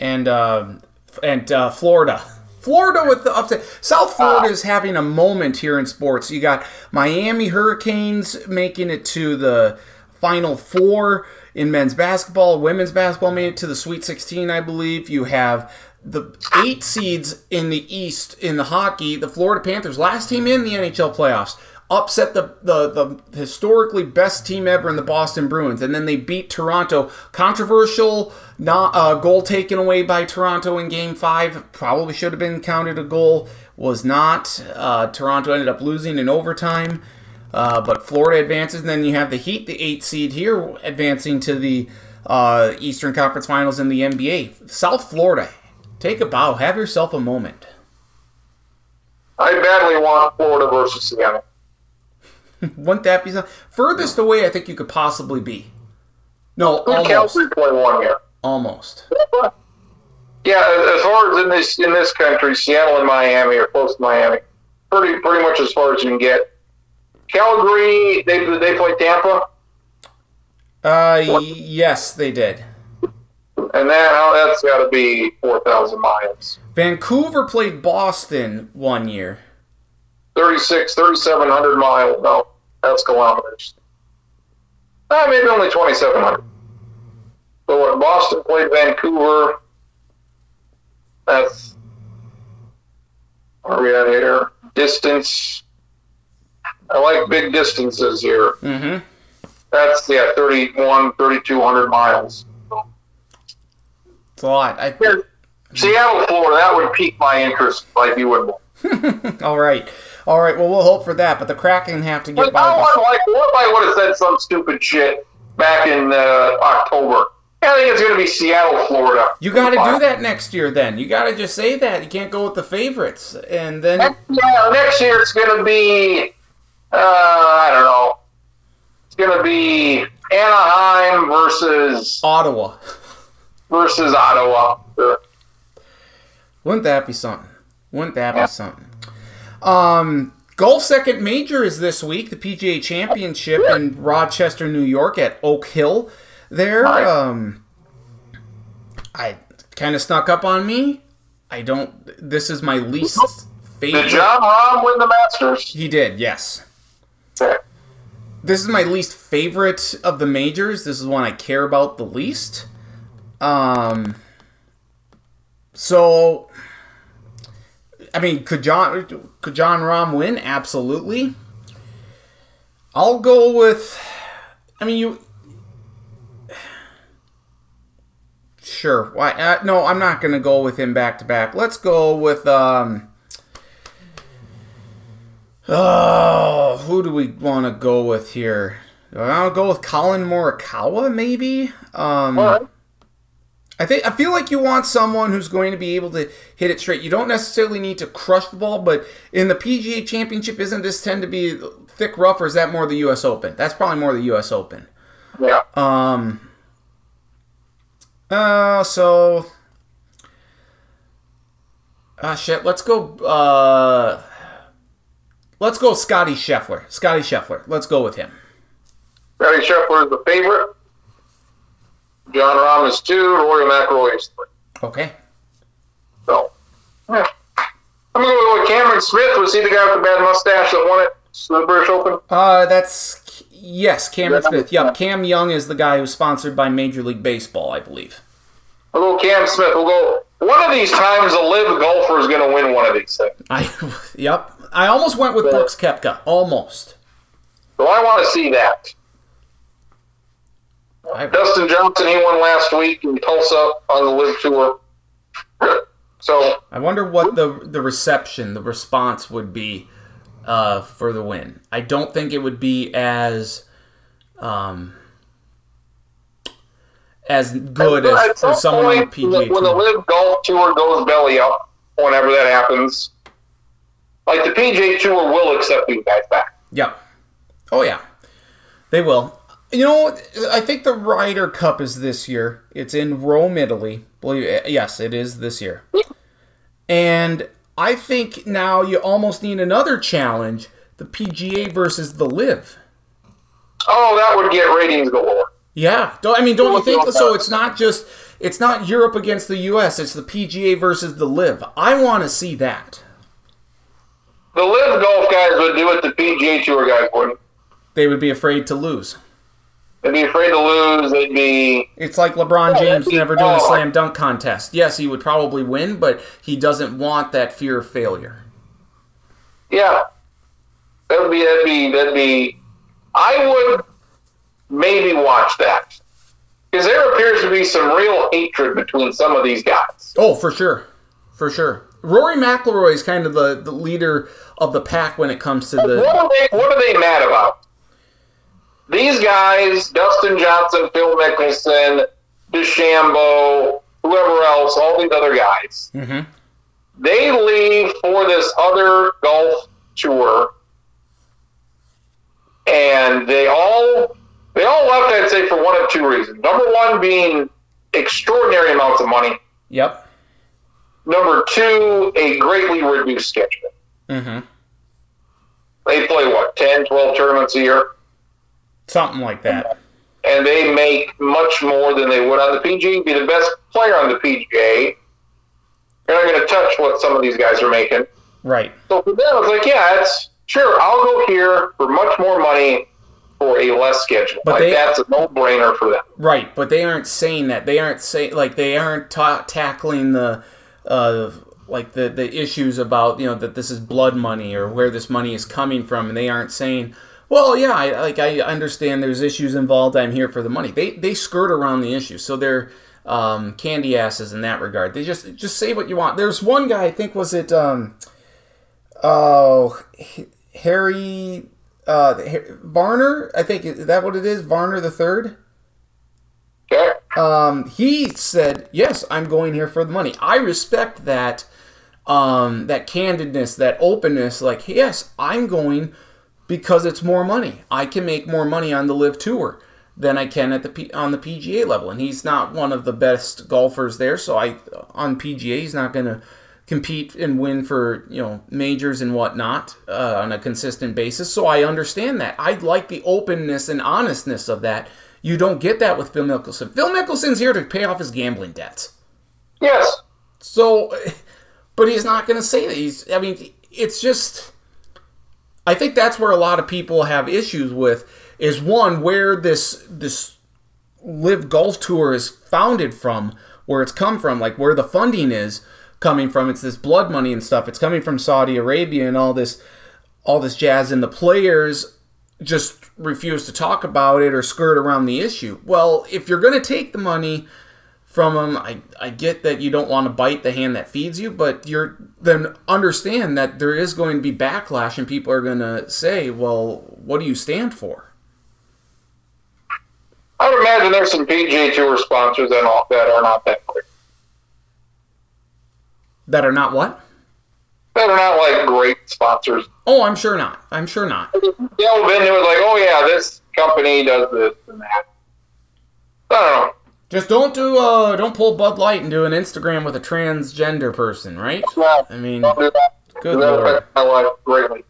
And uh, and uh, Florida. Florida with the upset. South Florida is having a moment here in sports. You got Miami Hurricanes making it to the Final Four in men's basketball. Women's basketball made it to the Sweet 16, I believe. You have the eight seeds in the East in the hockey. The Florida Panthers, last team in the NHL playoffs, upset the, the, the historically best team ever in the Boston Bruins, and then they beat Toronto. Controversial not, uh, goal taken away by Toronto in Game Five. Probably should have been counted a goal. Was not. Uh, Toronto ended up losing in overtime. Uh, but Florida advances, and then you have the Heat, the eight seed here, advancing to the uh, Eastern Conference Finals in the NBA. South Florida, take a bow, have yourself a moment. I badly want Florida versus Seattle. [laughs] Wouldn't that be something? Furthest away I think you could possibly be. No, almost. Calgary play one year? Almost. [laughs] Yeah, as far as in this in this country, Seattle and Miami are close to Miami. Pretty pretty much as far as you can get. Calgary, they they play Tampa, Uh, yes, they did. and that oh, that's got to be four thousand miles. Vancouver played Boston one year. 36, 3,700 miles. No, that's kilometers. Uh, maybe only 2,700. So when Boston played Vancouver. That's. Where are we at here? Distance. I like big distances here. Mm-hmm. That's, yeah, 31, 3,200 miles. It's a lot. I, Seattle, Florida, that would pique my interest like you would. [laughs] all right. All right. Well, we'll hope for that. But the Kraken have to get But by. would like, what if I would have said some stupid shit back in uh, October? I think it's going to be Seattle, Florida. You got to do that next year. Then you got to just say that. You can't go with the favorites. And then Yeah, next year it's going to be, uh, I don't know. It's going to be Anaheim versus Ottawa. versus Ottawa. Uh, Wouldn't that be something? Wouldn't that be something? Um, Golf Second Major is this week, the PGA Championship in Rochester, New York, at Oak Hill. There, um, I kind of snuck up on me. I don't. This is my least favorite. Did. Jon Rahm win the Masters? He did, yes. This is my least favorite of the majors. This is one I care about the least. Um. So, I mean, could Jon could Jon Rahm win? Absolutely. I'll go with. I mean, you. Sure. Why? Uh, no, I'm not going to go with him back to back. Let's go with. um Oh, who do we want to go with here? I'll go with Collin Morikawa, maybe. Um, right. I think I feel like you want someone who's going to be able to hit it straight. You don't necessarily need to crush the ball, but in the PGA Championship, isn't this tend to be thick rough, or is that more the U.S. Open? That's probably more the U.S. Open. Yeah. Um. Uh. So. Ah, shit. Let's go. Uh. Let's go, Scotty Scheffler. Scotty Scheffler. Let's go with him. Scotty Scheffler is the favorite. Jon Rahm is two. Rory McIlroy is three. Okay. So, yeah. I'm going to go with Cameron Smith. Was he the guy with the bad mustache that won it? The British Open? Uh, that's yes, Cameron Yeah. Smith. Yep, Cam Young is the guy who's sponsored by Major League Baseball, I believe. We'll go Cam Smith. We'll go. One of these times, a LIV golfer is going to win one of these things. I, [laughs] yep. I almost went with Brooks Koepka. Almost. So I want to see that. I, Dustin Johnson, he won last week in Tulsa on the LIV tour. So, I wonder what the the reception, the response would be uh, for the win. I don't think it would be as um, as good as for someone on point, when the- PGA when the LIV golf tour goes belly up, whenever that happens, like the PGA Tour will accept these guys back. Yeah. Oh yeah, they will. You know, I think the Ryder Cup is this year. It's in Rome, Italy. Believe it. yes, it is this year. And I think now you almost need another challenge: the PGA versus the LIV. Oh, that would get ratings galore. Yeah, don't, I mean, don't you think so? It's not just it's not Europe against the U.S. It's the PGA versus the LIV. I want to see that. The LIV golf guys would do it. The PGA Tour guys wouldn't. They would be afraid to lose. They'd be afraid to lose. They'd be It's like LeBron James that'd never doing a slam dunk contest. Yes, he would probably win, but he doesn't want that fear of failure. yeah. That would be that'd be that'd be. I would maybe watch that because there appears to be some real hatred between some of these guys. Oh, for sure, for sure. Rory McIlroy is kind of the, the leader of the pack when it comes to the. What are they? What are they mad about? These guys, Dustin Johnson, Phil Mickelson, DeChambeau, whoever else, all these other guys, Mhm. they leave for this other golf tour, and they all they all left. I'd say for one of two reasons. Number one being extraordinary amounts of money. Yep. Number two, a greatly reduced schedule. Mm-hmm. They play what 10, 12 tournaments a year. Something like that. and they make much more than they would on the PGA. Be the best player on the PGA. You're not going to touch what some of these guys are making. Right. So for them, it's like, yeah, it's sure. I'll go here for much more money for a less schedule. But like they- that's a no-brainer for them. Right, but they aren't saying that. They aren't saying like they aren't ta- tackling the uh like the the issues about you know that this is blood money or where this money is coming from, and they aren't saying, well, yeah, I, like I understand there's issues involved. I'm here for the money. They they skirt around the issue, so they're um, candy asses in that regard. They just just say what you want. There's one guy, I think, was it um, oh Harry uh, Varner? I think is that what it is? Varner the third. Um, he said, "Yes, I'm going here for the money." I respect that, um, that candidness, that openness. Like, yes, I'm going because it's more money. I can make more money on the LIV tour than I can at the P- on the PGA level, and he's not one of the best golfers there. So I on PGA, he's not going to compete and win for you know majors and whatnot uh, on a consistent basis. So I understand that. I like the openness and honestness of that. You don't get that with Phil Mickelson. Phil Mickelson's here to pay off his gambling debts. Yes. So, [laughs] but he's not going to say that. He's. I mean, it's just. I think that's where a lot of people have issues with is one where this this LIV golf tour is founded from, where it's come from, like where the funding is coming from. It's this blood money and stuff. It's coming from Saudi Arabia and all this all this jazz, and the players just refuse to talk about it or skirt around the issue. Well, if you're going to take the money from them, I, I get that you don't want to bite the hand that feeds you, but you're then understand that there is going to be backlash and people are going to say, well, what do you stand for? I would imagine there's some PGA Tour sponsors and all that are not that great. That are not what? That are not like great sponsors. Oh, I'm sure not. I'm sure not. Delve into it was like, oh yeah, this company does this and that. I don't know. Just don't do uh don't pull Bud Light and do an Instagram with a transgender person, right? I mean, do good lord. my life greatly.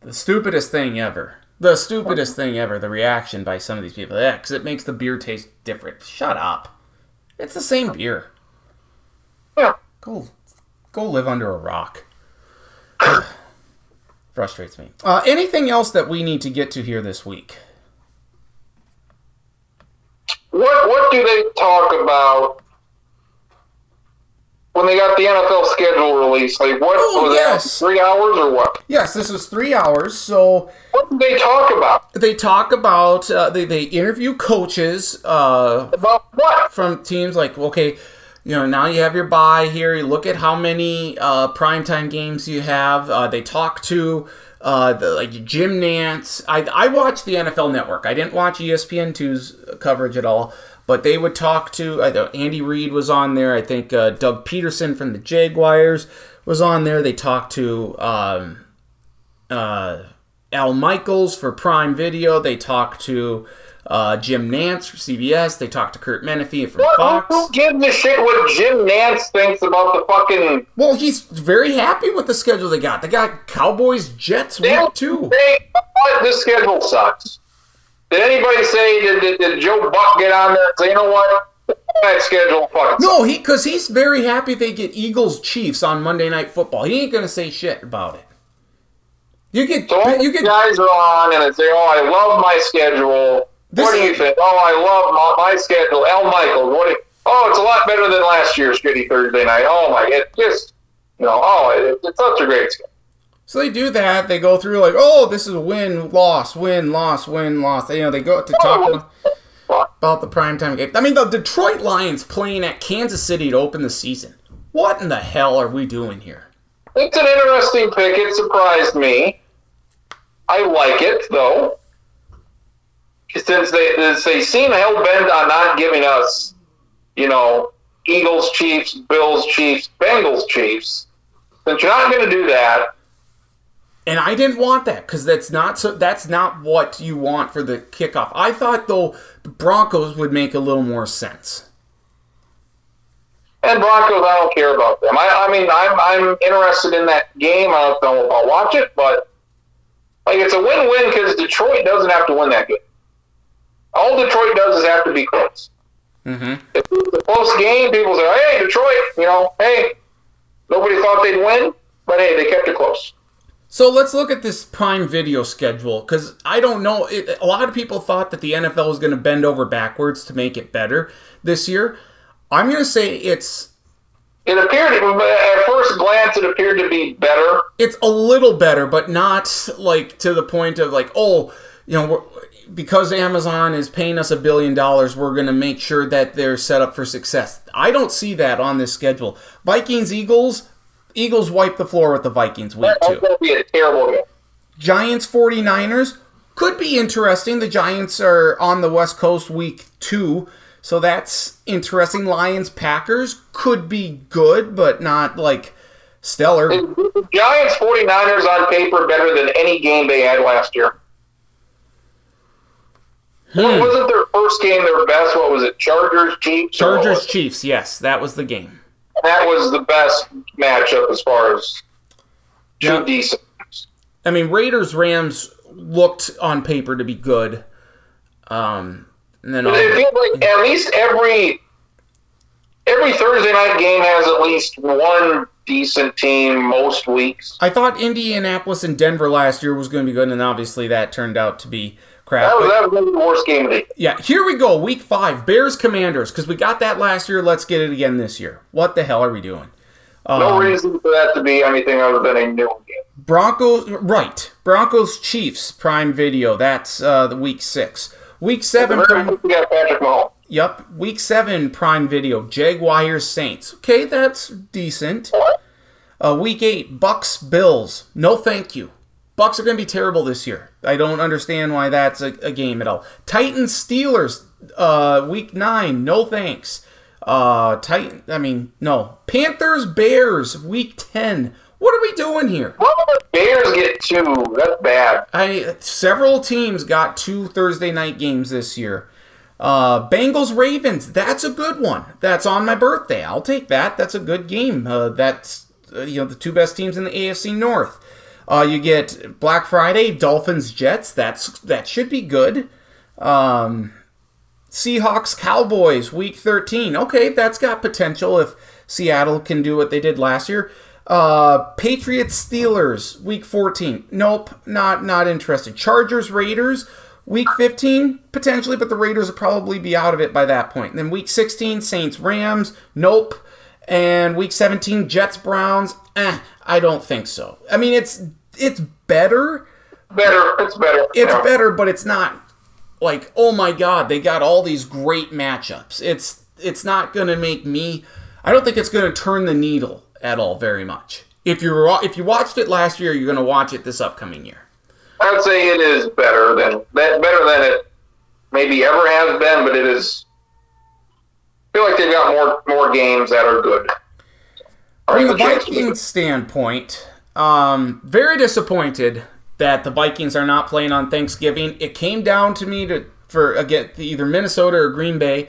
The stupidest thing ever. The stupidest thing ever. The reaction by some of these people. Yeah, because it makes the beer taste different. Shut up. It's the same beer. Yeah. Go, go live under a rock. [coughs] Frustrates me. Uh, anything else that we need to get to here this week? What what do they talk about when they got the NFL schedule released? Like what Oh, was yes. that? Three hours or what? Yes, this was three hours. So What did they talk about? they talk about uh, they they interview coaches uh, About what? from teams like okay you know now you have your bye here. You look at how many uh, primetime games you have uh, they talk to uh, the, like Jim Nantz. I, I watched the NFL Network. I didn't watch E ESPN2's coverage at all but they would talk to I know Andy Reid was on there. I think uh, Doug Pederson from the Jaguars was on there. They talked to um, uh, Al Michaels for Prime Video. They talked to uh, Jim Nantz from CBS. They talked to Curt Menefee from What? Fox. Who gives a shit what Jim Nantz thinks about the fucking? Well, he's very happy with the schedule they got. They got Cowboys Jets They week two. They? This schedule sucks. Did anybody say did, did, did Joe Buck get on there and say, you know what? That schedule sucks. No, he because he's very happy they get Eagles Chiefs on Monday Night Football. He ain't gonna say shit about it. You get So you get guys are on and they say, "Oh, I love my schedule." This what do you think? Oh, I love my, my schedule. Al Michaels. What? Do you, oh, it's a lot better than last year's shitty Thursday night. Oh my, it just you know, oh, it, it's such a great schedule. So they do that. They go through like, oh, this is a win, loss, win, loss, win, loss. You know, they go to talk about, Fuck. about the primetime game. I mean, the Detroit Lions playing at Kansas City to open the season. What in the hell are we doing here? It's an interesting pick. It surprised me. I like it though, since they they seem hell bent on not giving us, you know, Eagles, Chiefs, Bills, Chiefs, Bengals, Chiefs. Since you're not going to do that, And I didn't want that because that's not so. That's not what you want for the kickoff. I thought though the Broncos would make a little more sense. and Broncos, I don't care about them. I, I mean, I'm I'm interested in that game. I don't know if I'll watch it, but like it's a win-win because Detroit doesn't have to win that game. All Detroit does is have to be close. Mm-hmm. If it's a close game, people say, "Hey, Detroit, you know, hey, nobody thought they'd win, but hey, they kept it close." So let's look at this Prime Video schedule because I don't know. It, a lot of people thought that the NFL was going to bend over backwards to make it better this year. I'm going to say it's It appeared, at first glance, it appeared to be better. it's a little better, but not like to the point of like, oh, you know, we're, because Amazon is paying us a billion dollars, we're going to make sure that they're set up for success. I don't see that on this schedule. Vikings, Eagles, Eagles wipe the floor with the Vikings week That's two. going to be a terrible game. Giants 49ers could be interesting. The Giants are on the West Coast week two, so that's interesting. Lions Packers could be good, but not like stellar. Giants 49ers on paper better than any game they had last year. What wasn't their first game their best? What was it? Chargers, Chiefs? Chargers? Chiefs, yes, that was the game. That was the best matchup as far as two Yeah. decent. I mean, Raiders Rams looked on paper to be good. Um, and then it feels like at least every every Thursday night game has at least one decent team most weeks. I thought Indianapolis and Denver last year was going to be good, and obviously that turned out to be crap. That was, But- that was the worst game of the Yeah, here we go. Week five, Bears Commanders, because we got that last year. Let's get it again this year. What the hell are we doing? No Um, reason for that to be anything other than a new game. Broncos, right? Broncos Chiefs Prime Video. That's uh, the week six. Week seven Prime. We got Patrick Mahomes. Yep, week seven Prime Video. Jaguars Saints. Okay, that's decent. What? Uh, week eight Bucks Bills. No, thank you. Bucks are going to be terrible this year. I don't understand why that's a, a game at all. Titans Steelers. Uh, week nine. No thanks. Uh, Titan. I mean, no. Panthers Bears. Week ten. What are we doing here? Would the Bears get two? That's bad. I several teams got two Thursday night games this year. Uh, Bengals Ravens. That's a good one. That's on my birthday. I'll take that. That's a good game. Uh, that's uh, you know the two best teams in the AFC North. Uh, you get Black Friday Dolphins Jets. That's that should be good. Um, Seahawks Cowboys Week 13. Okay, that's got potential if Seattle can do what they did last year. Uh, Patriots Steelers Week 14. Nope, not not interested. Chargers Raiders Week 15 potentially, but the Raiders will probably be out of it by that point. then Week 16 Saints Rams. Nope. And Week 17 Jets Browns. Eh, I don't think so. I mean, it's it's better. Better. It's better. It's Yeah. better, but it's not like oh my god, they got all these great matchups. It's it's not going to make me. I don't think it's going to turn the needle at all very much. If you are if you watched it last year, you're going to watch it this upcoming year. I would say it is better than that. Better than it maybe ever has been, but it is. I feel like they've got more more games that are good. Or From the a chance to be Vikings standpoint, um, very disappointed that the Vikings are not playing on Thanksgiving. It came down to me to for again either Minnesota or Green Bay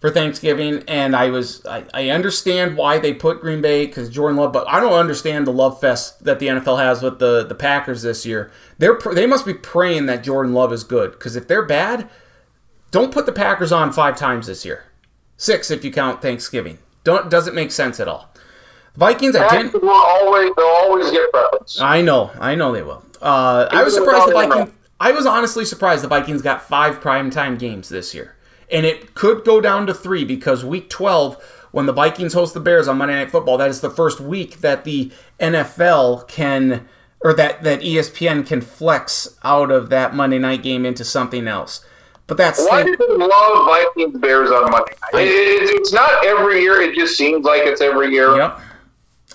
for Thanksgiving, and I was I, I understand why they put Green Bay because Jordan Love, but I don't understand the love fest that the NFL has with the the Packers this year. They're they must be praying that Jordan Love is good because if they're bad, don't put the Packers on five times this year, six if you count Thanksgiving. Don't doesn't make sense at all. Vikings, I didn't. Will always they'll always get preference. I know, I know they will. Uh, I was surprised the Vikings. I was honestly surprised the Vikings got five primetime games this year, and it could go down to three because Week 12, when the Vikings host the Bears on Monday Night Football, that is the first week that the NFL can or that that ESPN can flex out of that Monday night game into something else. But that's Why the- do they love Vikings Bears on Monday night? It- it- it's not every year. It just seems like it's every year. Yep.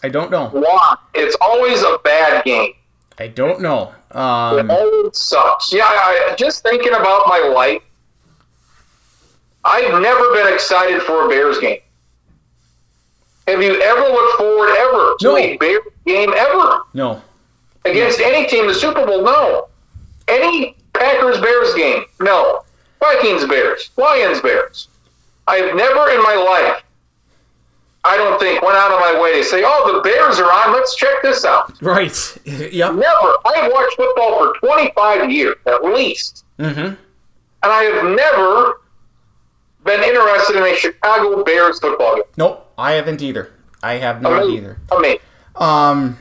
I don't know. Why? It's always a bad game. I don't know. It Um, always sucks. Yeah, I, I- just thinking about my life, I've never been excited for a Bears game. Have you ever looked forward ever to No. a Bears game ever no. against any team? The Super Bowl, no. Any Packers Bears game, no. Vikings Bears, Lions Bears. I've never in my life, I don't think, went out of my way to say, "Oh, the Bears are on. Let's check this out." Right. [laughs] yep. Never. I have watched football for 25 years at least, Mm-hmm. and I have never been interested in a Chicago Bears football game. Nope. I haven't either. I have not Amazing. either. Amazing. Um,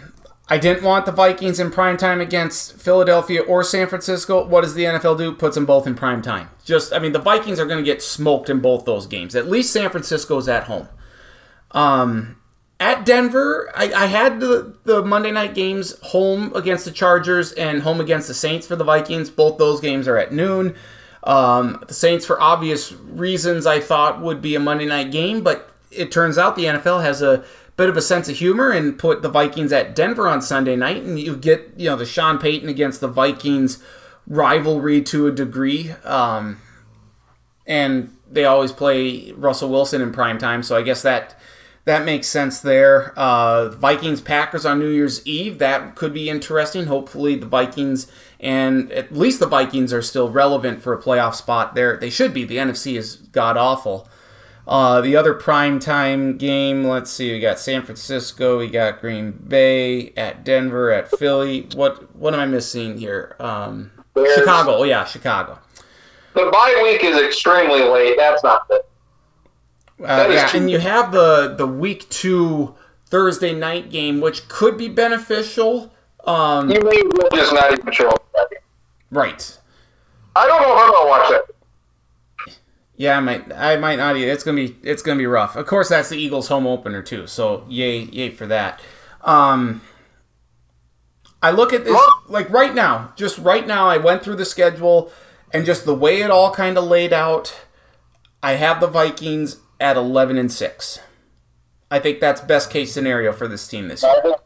I didn't want the Vikings in prime time against Philadelphia or San Francisco. What does the NFL do? Puts them both in prime time. Just, I mean, the Vikings are going to get smoked in both those games. At least San Francisco's at home. Um, at Denver, I, I had the, the Monday night games home against the Chargers and home against the Saints for the Vikings. Both those games are at noon. Um, the Saints, for obvious reasons, I thought would be a Monday night game, but it turns out the NFL has a bit of a sense of humor and put the Vikings at Denver on Sunday night, and you get you know the Sean Payton against the Vikings rivalry to a degree. Um, and they always play Russell Wilson in prime time, so I guess that that makes sense there. Uh, Vikings Packers on New Year's Eve that could be interesting. Hopefully, the Vikings and at least the Vikings are still relevant for a playoff spot. There, they should be. The NFC is god awful. Uh, the other prime time game, let's see, we got San Francisco, we got Green Bay, at Denver, at Philly. What what am I missing here? Um, Bears. Chicago. Oh yeah, Chicago. The bye week is extremely late. That's not good. Uh, yeah, and you have the the week two Thursday night game, which could be beneficial. Um, You may well just not even show up. for that game. right. I don't know if I'm gonna watch that. Yeah, I might. I might not. Either. It's gonna be. It's gonna be rough. Of course, that's the Eagles' home opener too. So yay, yay for that. Um, I look at this oh! like right now. Just right now, I went through the schedule and just the way it all kind of laid out. I have the Vikings at eleven and six. I think that's best case scenario for this team this year. Uh-huh.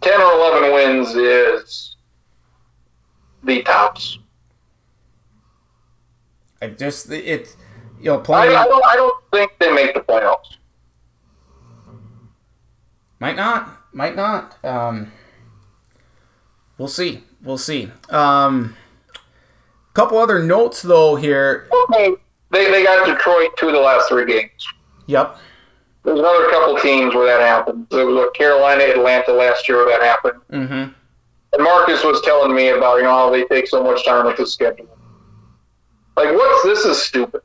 Ten or eleven wins is the tops. I just it. You know, I, playing I don't. I don't think they make the playoffs. Might not. Might not. Um, we'll see. We'll see. Um, couple other notes though here. They they got Detroit two of the last three games. Yep. There's another couple teams where that happened. There was Carolina, Atlanta last year where that happened. Mm-hmm. And Marcus was telling me about you know how they take so much time with the schedule. Like, what's this is stupid.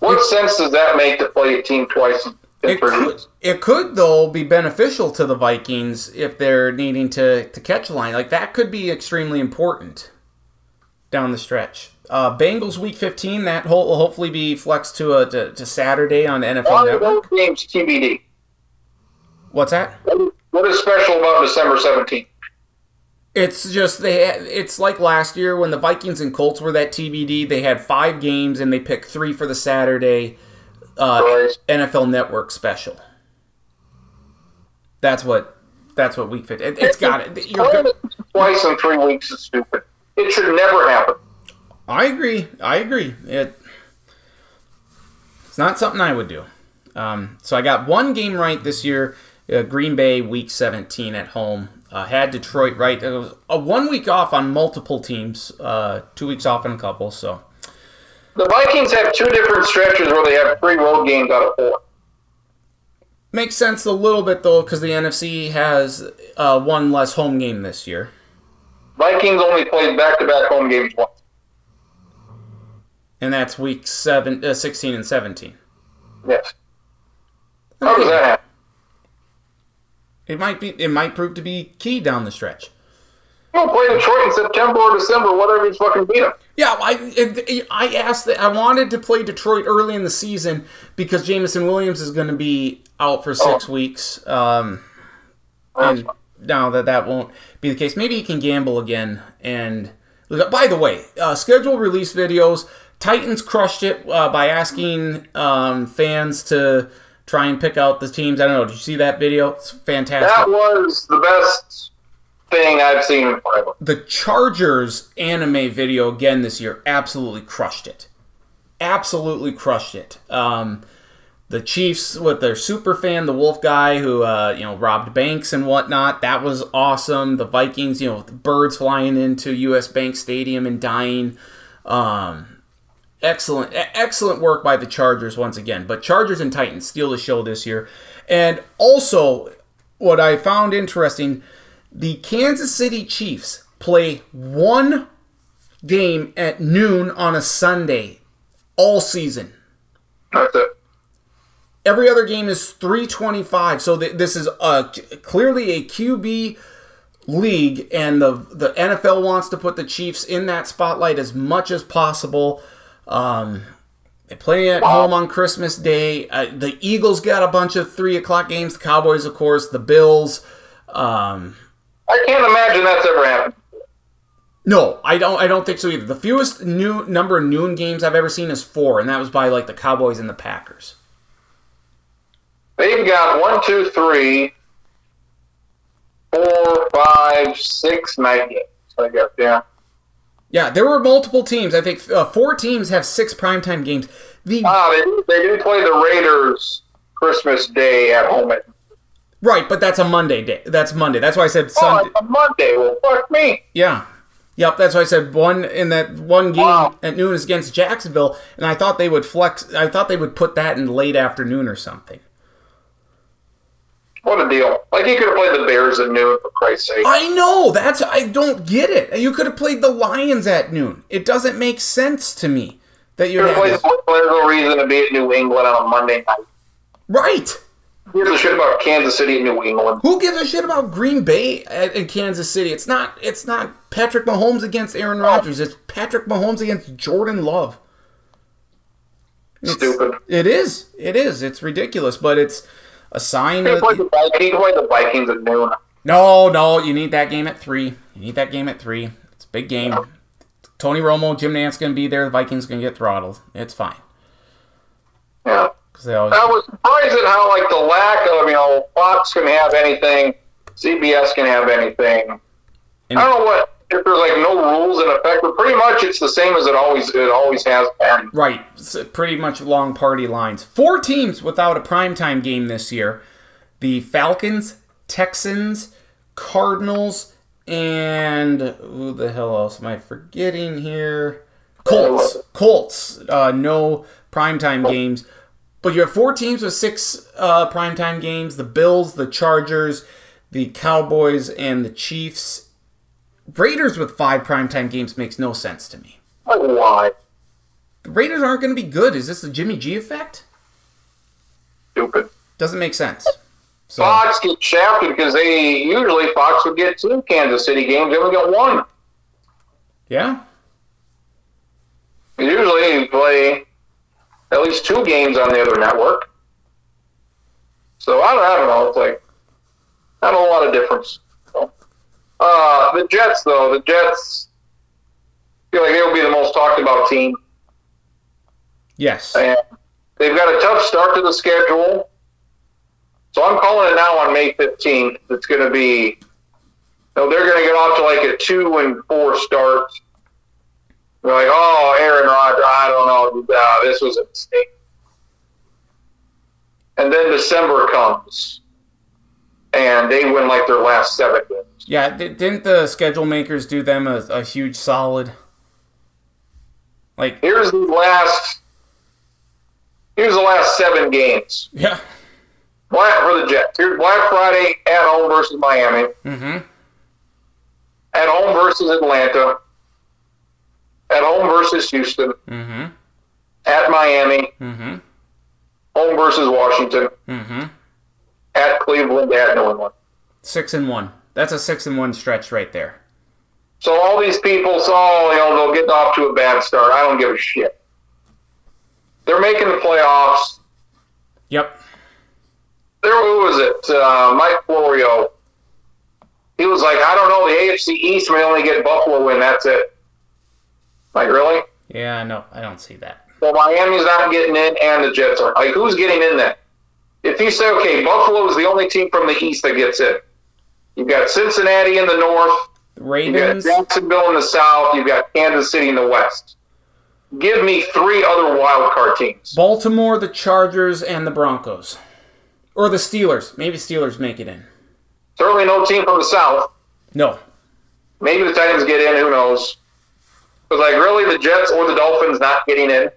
What sense does that make to play a team twice in It could, it could though be beneficial to the Vikings if they're needing to to catch a line. Like that could be extremely important down the stretch. Uh, Bengals week 15 that will hopefully be flexed to a to, to Saturday on NFL Network. those games TBD? What's that? What is special about December 17th? It's just they. It's like last year when the Vikings and Colts were that TBD. They had five games and they picked three for the Saturday uh, Right. NFL Network special. That's what. That's what week fit. It, it's got it. You're twice in three weeks is stupid. It should never happen. I agree. I agree. It. It's not something I would do. Um, so I got one game right this year. Uh, Green Bay week 17 at home. Uh, had Detroit right. It was a one week off on multiple teams. Uh, two weeks off on a couple. So. The Vikings have two different stretches where they have three road games out of four. Makes sense a little bit though, because the NFC has uh, one less home game this year. Vikings only played back-to-back home games once. and that's week seven, uh, 16 and 17. Yes. How does that happen? It might be. It might prove to be key down the stretch. Don't play Detroit in September or December, whatever you fucking beat them. Yeah, I I asked that I wanted to play Detroit early in the season because Jameson Williams is going to be out for six weeks. Um, and now that that won't be the case, maybe he can gamble again and By the way, uh, schedule release videos. Titans crushed it uh, by asking um, fans to try and pick out the teams. I don't know. Did you see that video? It's fantastic. That was the best thing I've seen in forever. The Chargers anime video again this year absolutely crushed it. Absolutely crushed it. Um, the Chiefs with their super fan, the Wolf guy who uh, you know robbed banks and whatnot. That was awesome. The Vikings, you know, birds flying into U.S. Bank Stadium and dying. Um, excellent, excellent work by the Chargers once again. But Chargers and Titans steal the show this year. And also, what I found interesting, the Kansas City Chiefs play one game at noon on a Sunday all season. That's it. Every other game is 325. So th- this is a, clearly a QB league, and the the NFL wants to put the Chiefs in that spotlight as much as possible. Um, they play at home on Christmas Day. Uh, the Eagles got a bunch of three o'clock games. The Cowboys, of course, the Bills. Um, I can't imagine that's ever happened. no, I don't. I don't think so either. The fewest new number of noon games I've ever seen is four, and that was by like the Cowboys and the Packers. They've got one, two, three, four, five, six night games. I guess, yeah. Yeah, there were multiple teams. I think uh, four teams have six primetime games. The Ah, they, they do play the Raiders Christmas Day at home. At, right, but that's a Monday day. That's Monday. That's why I said oh, Sunday. it's a Monday. Well, fuck me. Yeah. Yep, that's why I said one in that one game Wow. at noon is against Jacksonville, and I thought they would flex. I thought they would put that in late afternoon or something. What a deal. Like, he could have played the Bears at noon, for Christ's sake. I know that's I don't get it. You could have played the Lions at noon. It doesn't make sense to me that you're. have have played this. the There's no reason to be at New England on a Monday night. right. Who gives a shit about Kansas City and New England? Who gives a shit about Green Bay in Kansas City? It's not. It's not Patrick Mahomes against Aaron oh. Rodgers. It's Patrick Mahomes against Jordan Love. It's- Stupid. It is. It is. It's ridiculous, but it's a sign. He That, played the Vikings, he played the Vikings at noon. no, no. You need that game at three. You need that game at three. It's a big game. Tony Romo, Jim Nantz gonna be there. The Vikings gonna get throttled. It's fine Yeah. Because they always. I was surprised at how, like, the lack of, you know, Fox can have anything, CBS can have anything. And- I don't know what if there's like no rules in effect, but pretty much it's the same as it always it always has been. Right, pretty much long party lines. Four teams without a primetime game this year the Falcons, Texans, Cardinals, and who the hell else am I forgetting here? Colts. Colts. Uh, no primetime games. But you have four teams with six uh, primetime games the Bills, the Chargers, the Cowboys, and the Chiefs. Raiders with five primetime games makes no sense to me. Why? The Raiders aren't going to be good. Is this the Jimmy G effect? Stupid. Doesn't make sense. So Fox gets shafted because they usually Fox would get two Kansas City games, they only got one. yeah, Usually play at least two games on the other network. So I don't, I don't know. It's like not a lot of difference. So, Uh, the Jets, though, the Jets feel like they'll be the most talked about team. yes, And they've got a tough start to the schedule. So I'm calling it now on May 15th. It's going to be, no, they're going to get off to like a two and four start. They're like, oh, Aaron Rodgers, I don't know. Uh, this was a mistake. And then December comes, and they win like their last seven games. yeah. di- Didn't the schedule makers do them a, a huge solid? Like, Here's the last. Here's the last seven games. yeah, Black for the Jets. Here's Black Friday at home versus Miami. mm-hmm. At home versus Atlanta. At home versus Houston. Mm-hmm. At Miami. Mm-hmm. Home versus Washington. Mm-hmm. At Cleveland. At New England. Six and one. That's a six and one stretch right there. So all these people saw, you know, they'll get off to a bad start. I don't give a shit. They're making the playoffs. Yep. There, who was it? Uh, Mike Florio. He was like, I don't know. The AFC East may only get Buffalo win. That's it. Like really? Yeah, no, I don't see that. Well, Miami's not getting in, and the Jets are. Like, who's getting in then? If you say, okay, Buffalo is the only team from the East that gets in, you've got Cincinnati in the North, you've got Ravens. Jacksonville in the South, you've got Kansas City in the West. Give me three other wild card teams. Baltimore, the Chargers, and the Broncos. Or the Steelers. Maybe Steelers make it in. Certainly no team from the South. No. Maybe the Titans get in. Who knows? But like, really, the Jets or the Dolphins not getting in?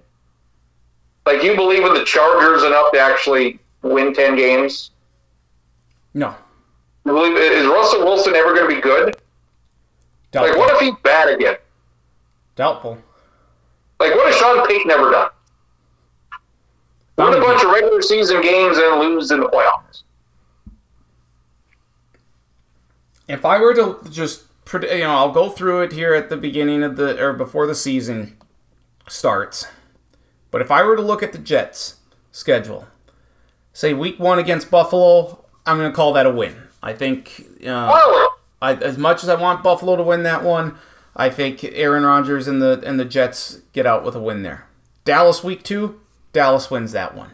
Like, you believe in the Chargers enough to actually win ten games? No. You believe is Russell Wilson ever going to be good? Like, Doubtful. what if he's bad again? Doubtful. Like, what has Sean Payton ever done? Win a bunch of regular season games and lose in the playoffs. If I were to just, you know, I'll go through it here at the beginning of the, or before the season starts. But if I were to look at the Jets' schedule, say week one against Buffalo, I'm going to call that a win. I think, uh, I, as much as I want Buffalo to win that one, I think Aaron Rodgers and the and the Jets get out with a win there. Dallas week two, Dallas wins that one.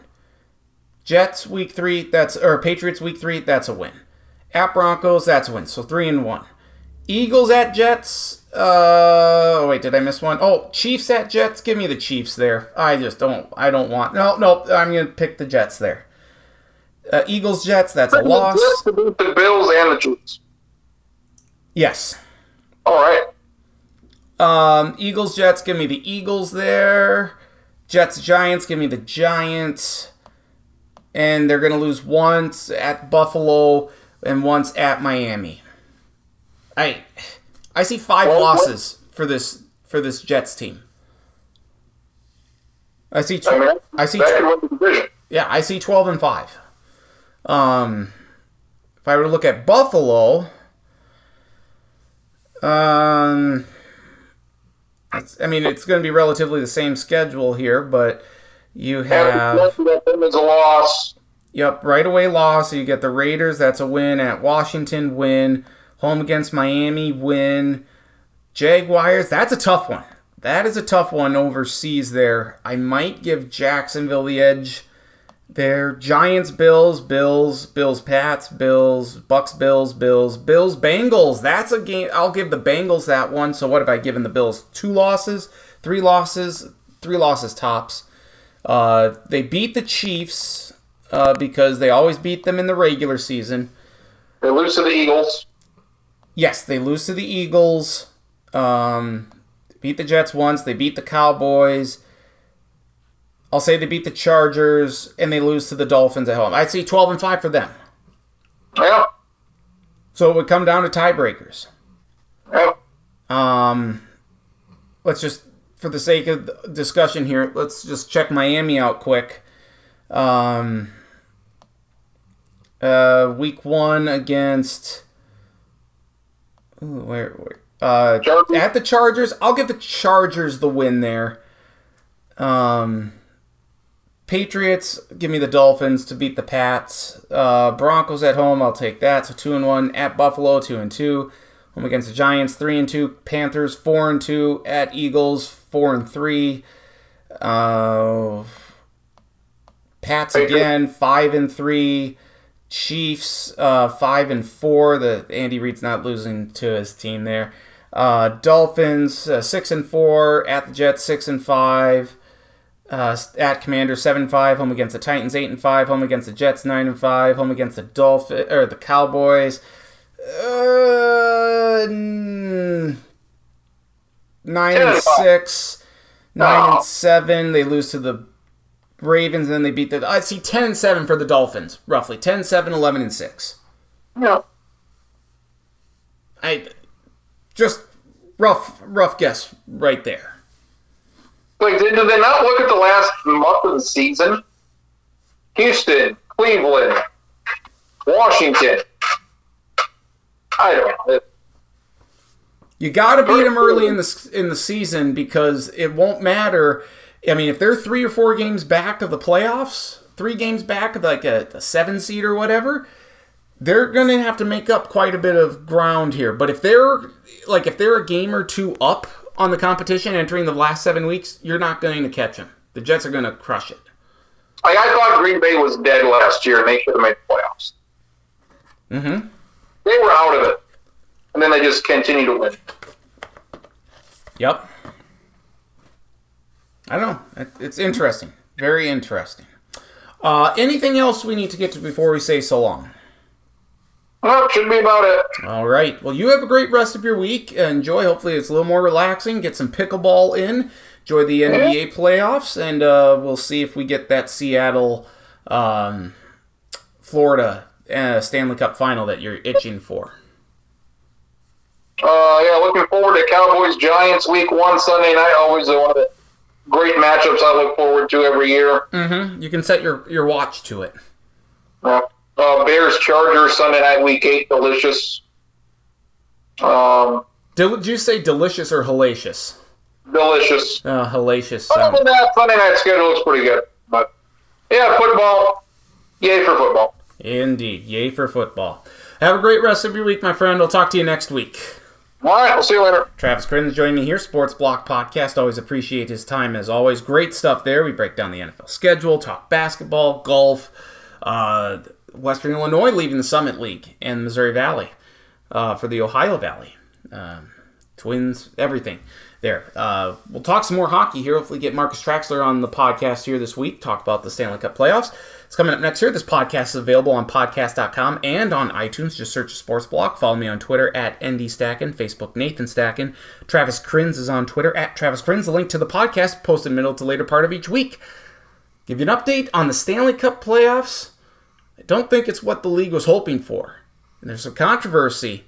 Jets week three, that's or Patriots week three, that's a win. At Broncos, that's a win. So three and one. Eagles at Jets. Uh, oh wait, did I miss one? Oh, Chiefs at Jets. Give me the Chiefs there. I just don't. I don't want. No, no. I'm gonna pick the Jets there. Uh, Eagles Jets. That's a loss. Jets the Bills and the Chiefs. Yes. All right. Um, Eagles, Jets, give me the Eagles there. Jets, Giants, give me the Giants. And they're going to lose once at Buffalo and once at Miami. I I see five Well, what- losses for this for this Jets team. I see tw- I mean, I see tw- could win the division. yeah, I see 12 and 5. Um, if I were to look at Buffalo, um, I mean, it's going to be relatively the same schedule here, but you have, them a loss. yep, right away loss. So you get the Raiders, that's a win. At Washington, win. Home against Miami, win. Jaguars, that's a tough one. That is a tough one overseas there. I might give Jacksonville the edge there. Giants, Bills, Bills, Bills, Pats, Bills, Bucks, Bills, Bills, Bills, Bengals. That's a game. I'll give the Bengals that one. So what have I given the Bills? Two losses, three losses, three losses tops. Uh, they beat the Chiefs uh, because they always beat them in the regular season. They lose to the Eagles. Yes, they lose to the Eagles. Um, beat the Jets once. They beat the Cowboys. I'll say they beat the Chargers and they lose to the Dolphins at home. I'd say 12 and 5 for them. Yeah. So it would come down to tiebreakers. Yeah. Um, let's just, for the sake of discussion here, let's just check Miami out quick. Um, uh, week one against. Where, where uh, at the Chargers, I'll give the Chargers the win there. Um, Patriots, give me the Dolphins to beat the Pats. Uh, Broncos at home, I'll take that. So two and one at Buffalo, two and two. Home against the Giants, three and two. Panthers, four and two. At Eagles, four and three. Uh, Pats again, five and three. Chiefs, uh, five and four. The Andy Reid's not losing to his team there. Uh, Dolphins, uh, six and four. At the Jets, six and five. Uh, at Commander, seven and five. Home against the Titans, eight and five. Home against the Jets, nine and five. Home against the Dolphin or the Cowboys. Uh, mm, and six, nine and seven. They lose to the Ravens, and then they beat the. I see ten and seven for the Dolphins, roughly 10, 7, 11, and six. No. I just rough, rough guess right there. Like, did, did they not look at the last month of the season? Houston, Cleveland, Washington. I don't know. You got to beat them early in the in the season because it won't matter. I mean, if they're three or four games back of the playoffs, three games back of like a, a seven seed or whatever, they're going to have to make up quite a bit of ground here. But if they're like if they're a game or two up on the competition entering the last seven weeks, you're not going to catch them. The Jets are going to crush it. Like I thought Green Bay was dead last year and they should have made the playoffs. Mm-hmm. They were out of it. And then they just continue to win. Yep. I don't know. It's interesting. Very interesting. Uh, anything else we need to get to before we say so long? Well, should be about it. All right. Well, you have a great rest of your week. Enjoy. Hopefully, it's a little more relaxing. Get some pickleball in. Enjoy the NBA playoffs, and uh, we'll see if we get that Seattle, um, Florida uh, Stanley Cup final that you're itching for. Uh, yeah, looking forward to Cowboys Giants week one Sunday night. Always one of the great matchups I look forward to every year. Mm-hmm. You can set your, your watch to it. Yeah. Uh, Bears Chargers Sunday night week eight. Delicious. Um, Did you say delicious or hellacious? delicious. Uh, hellacious. Other than that, Sunday night schedule looks pretty good. But yeah, football. Yay for football. Indeed. Yay for football. Have a great rest of your week, my friend. I'll talk to you next week. All right, we'll see you later. Travis Crins joining me here, Sports Block Podcast. Always appreciate his time as always. Great stuff there. We break down the NFL schedule, talk basketball, golf, uh, Western Illinois leaving the Summit League and Missouri Valley uh, for the Ohio Valley. Um, twins, everything there. Uh, we'll talk some more hockey here. Hopefully, get Marcus Traxler on the podcast here this week. Talk about the Stanley Cup playoffs. It's coming up next year. This podcast is available on podcast.com and on iTunes. Just search Sports Block. Follow me on Twitter at ND Stacken, Facebook Nathan Stacken. Travis Crins is on Twitter at Travis Crins. The link to the podcast posted middle to later part of each week. Give you an update on the Stanley Cup playoffs. I don't think it's what the league was hoping for. And there's some controversy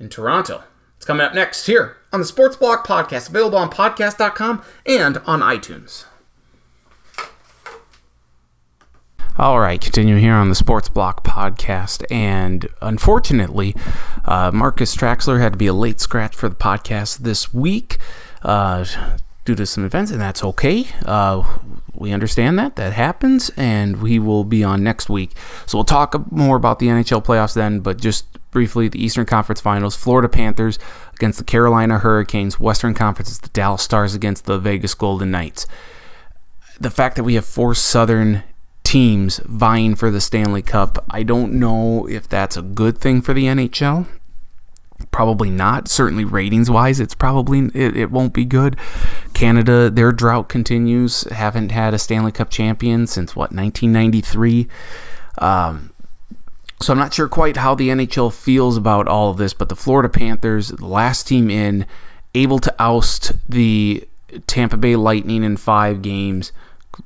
in Toronto. It's coming up next here on the Sports Block Podcast, available on podcast.com and on iTunes. All right, continue here on the Sports Block podcast. And unfortunately, uh, Marcus Traxler had to be a late scratch for the podcast this week uh, due to some events, and that's okay. Uh, we understand that. That happens, and we will be on next week. So we'll talk more about the NHL playoffs then, but just briefly the Eastern Conference Finals Florida Panthers against the Carolina Hurricanes, Western Conference is the Dallas Stars against the Vegas Golden Knights. The fact that we have four Southern teams vying for the Stanley Cup. I don't know if that's a good thing for the NHL. Probably not. Certainly, ratings wise, it's probably it, it won't be good. Canada, their drought continues. Haven't had a Stanley Cup champion since what 1993. Um, so I'm not sure quite how the NHL feels about all of this, but the Florida Panthers, the last team in, able to oust the Tampa Bay Lightning in five games.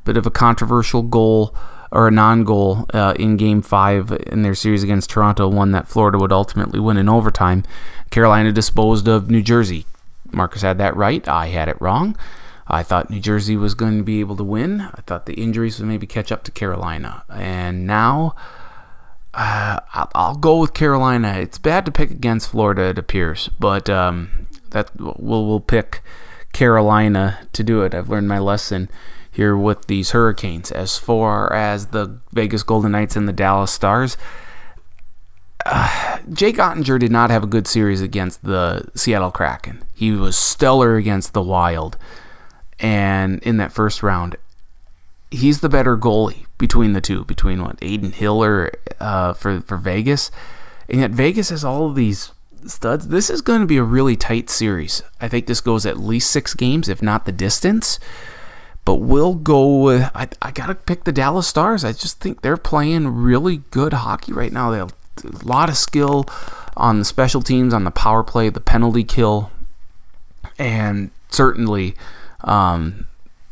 Bit of a controversial goal or a non-goal uh, in Game Five in their series against Toronto, one that Florida would ultimately win in overtime. Carolina disposed of New Jersey. Marcus had that right. I had it wrong. I thought New Jersey was going to be able to win. I thought the injuries would maybe catch up to Carolina, and now. Uh, I'll go with Carolina. It's bad to pick against Florida, it appears, but um, that we'll we'll pick Carolina to do it. I've learned my lesson here with these Hurricanes. As far as the Vegas Golden Knights and the Dallas Stars, uh, Jake Oettinger did not have a good series against the Seattle Kraken. He was stellar against the Wild, and in that first round, he's the better goalie between the two. Between what Aiden Hiller uh, for for Vegas, and yet Vegas has all of these studs. This is going to be a really tight series. I think this goes at least six games, if not the distance. But we'll go with. I, I got to pick the Dallas Stars. I just think they're playing really good hockey right now. They have a lot of skill on the special teams, on the power play, the penalty kill, and certainly, um,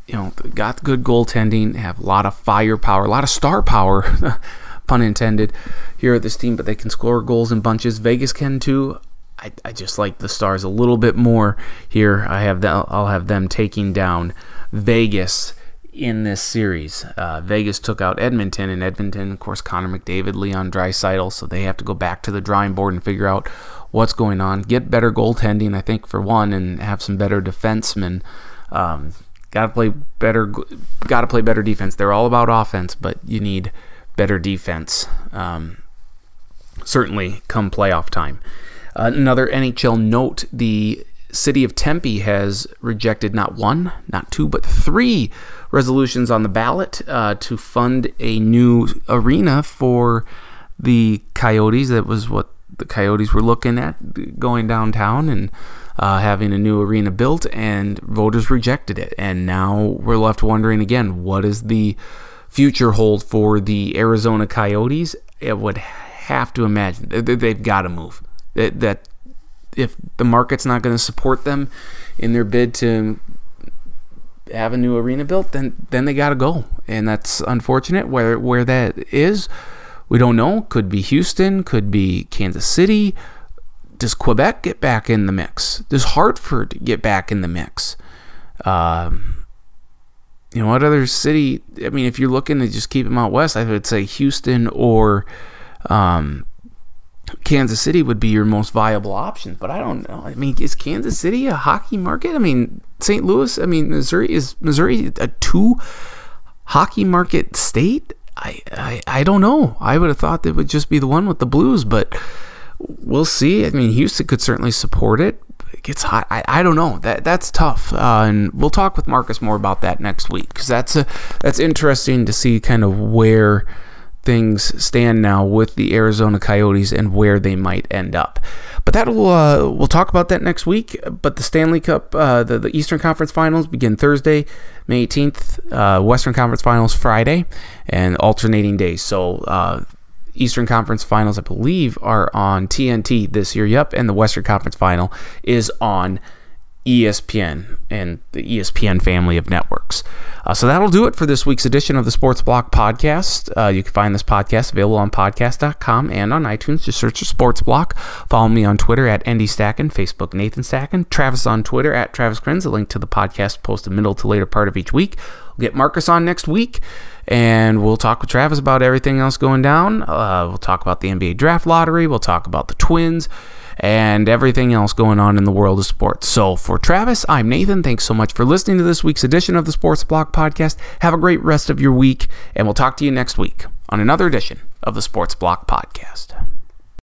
you know, got good goaltending, have a lot of firepower, a lot of star power, [laughs] pun intended, here at this team, but they can score goals in bunches. Vegas can too. I, I just like the Stars a little bit more here. I have them, I'll have them taking down Vegas in this series. Uh, Vegas took out Edmonton, and Edmonton, of course, Connor McDavid, Leon Draisaitl, so they have to go back to the drawing board and figure out what's going on. Get better goaltending, I think, for one, and have some better defensemen. Um, got to play better. Got to play better defense. They're all about offense, but you need better defense. Um, certainly, come playoff time. Uh, another NHL note: the city of Tempe has rejected not one, not two, but three resolutions on the ballot uh, to fund a new arena for the Coyotes. That was what the Coyotes were looking at going downtown and uh, having a new arena built, and voters rejected it. And now we're left wondering again what does the future hold for the Arizona Coyotes? It would have to imagine they've got to move. That, that if the market's not going to support them in their bid to have a new arena built, then then they got to go, and that's unfortunate. Where where that is, we don't know. Could be Houston, could be Kansas City. Does Quebec get back in the mix? Does Hartford get back in the mix? Um, you know what other city? I mean, if you're looking to just keep them out west, I would say Houston or um, Kansas City would be your most viable option. But I don't know. I mean, is Kansas City a hockey market? I mean, St. Louis. I mean, Missouri is Missouri a two hockey market state? I, I I don't know. I would have thought it would just be the one with the Blues, but we'll see. I mean, Houston could certainly support it. It gets hot. I, I don't know. That that's tough. Uh, and we'll talk with Marcus more about that next week because that's a that's interesting to see kind of where things stand now with the Arizona Coyotes and where they might end up. But that'll uh, we'll talk about that next week. But the Stanley Cup, uh, the, the Eastern Conference Finals begin Thursday, May 18th. Uh, Western Conference Finals Friday, and alternating days. So. Uh, Eastern Conference Finals, I believe, are on TNT this year. Yep, and the Western Conference Final is on ESPN and the ESPN family of networks. Uh, so that'll do it for this week's edition of the Sports Block podcast. Uh, you can find this podcast available on podcast.com and on iTunes. Just search for Sports Block. Follow me on Twitter at Andy Stacken, Facebook Nathan Stacken, Travis on Twitter at Travis Krenz. A link to the podcast posted middle to later part of each week. We'll get Marcus on next week and we'll talk with Travis about everything else going down. Uh, we'll talk about the NBA draft lottery. We'll talk about the Twins and everything else going on in the world of sports. So for Travis, I'm Nathan. Thanks so much for listening to this week's edition of the Sports Block Podcast. Have a great rest of your week, and we'll talk to you next week on another edition of the Sports Block Podcast.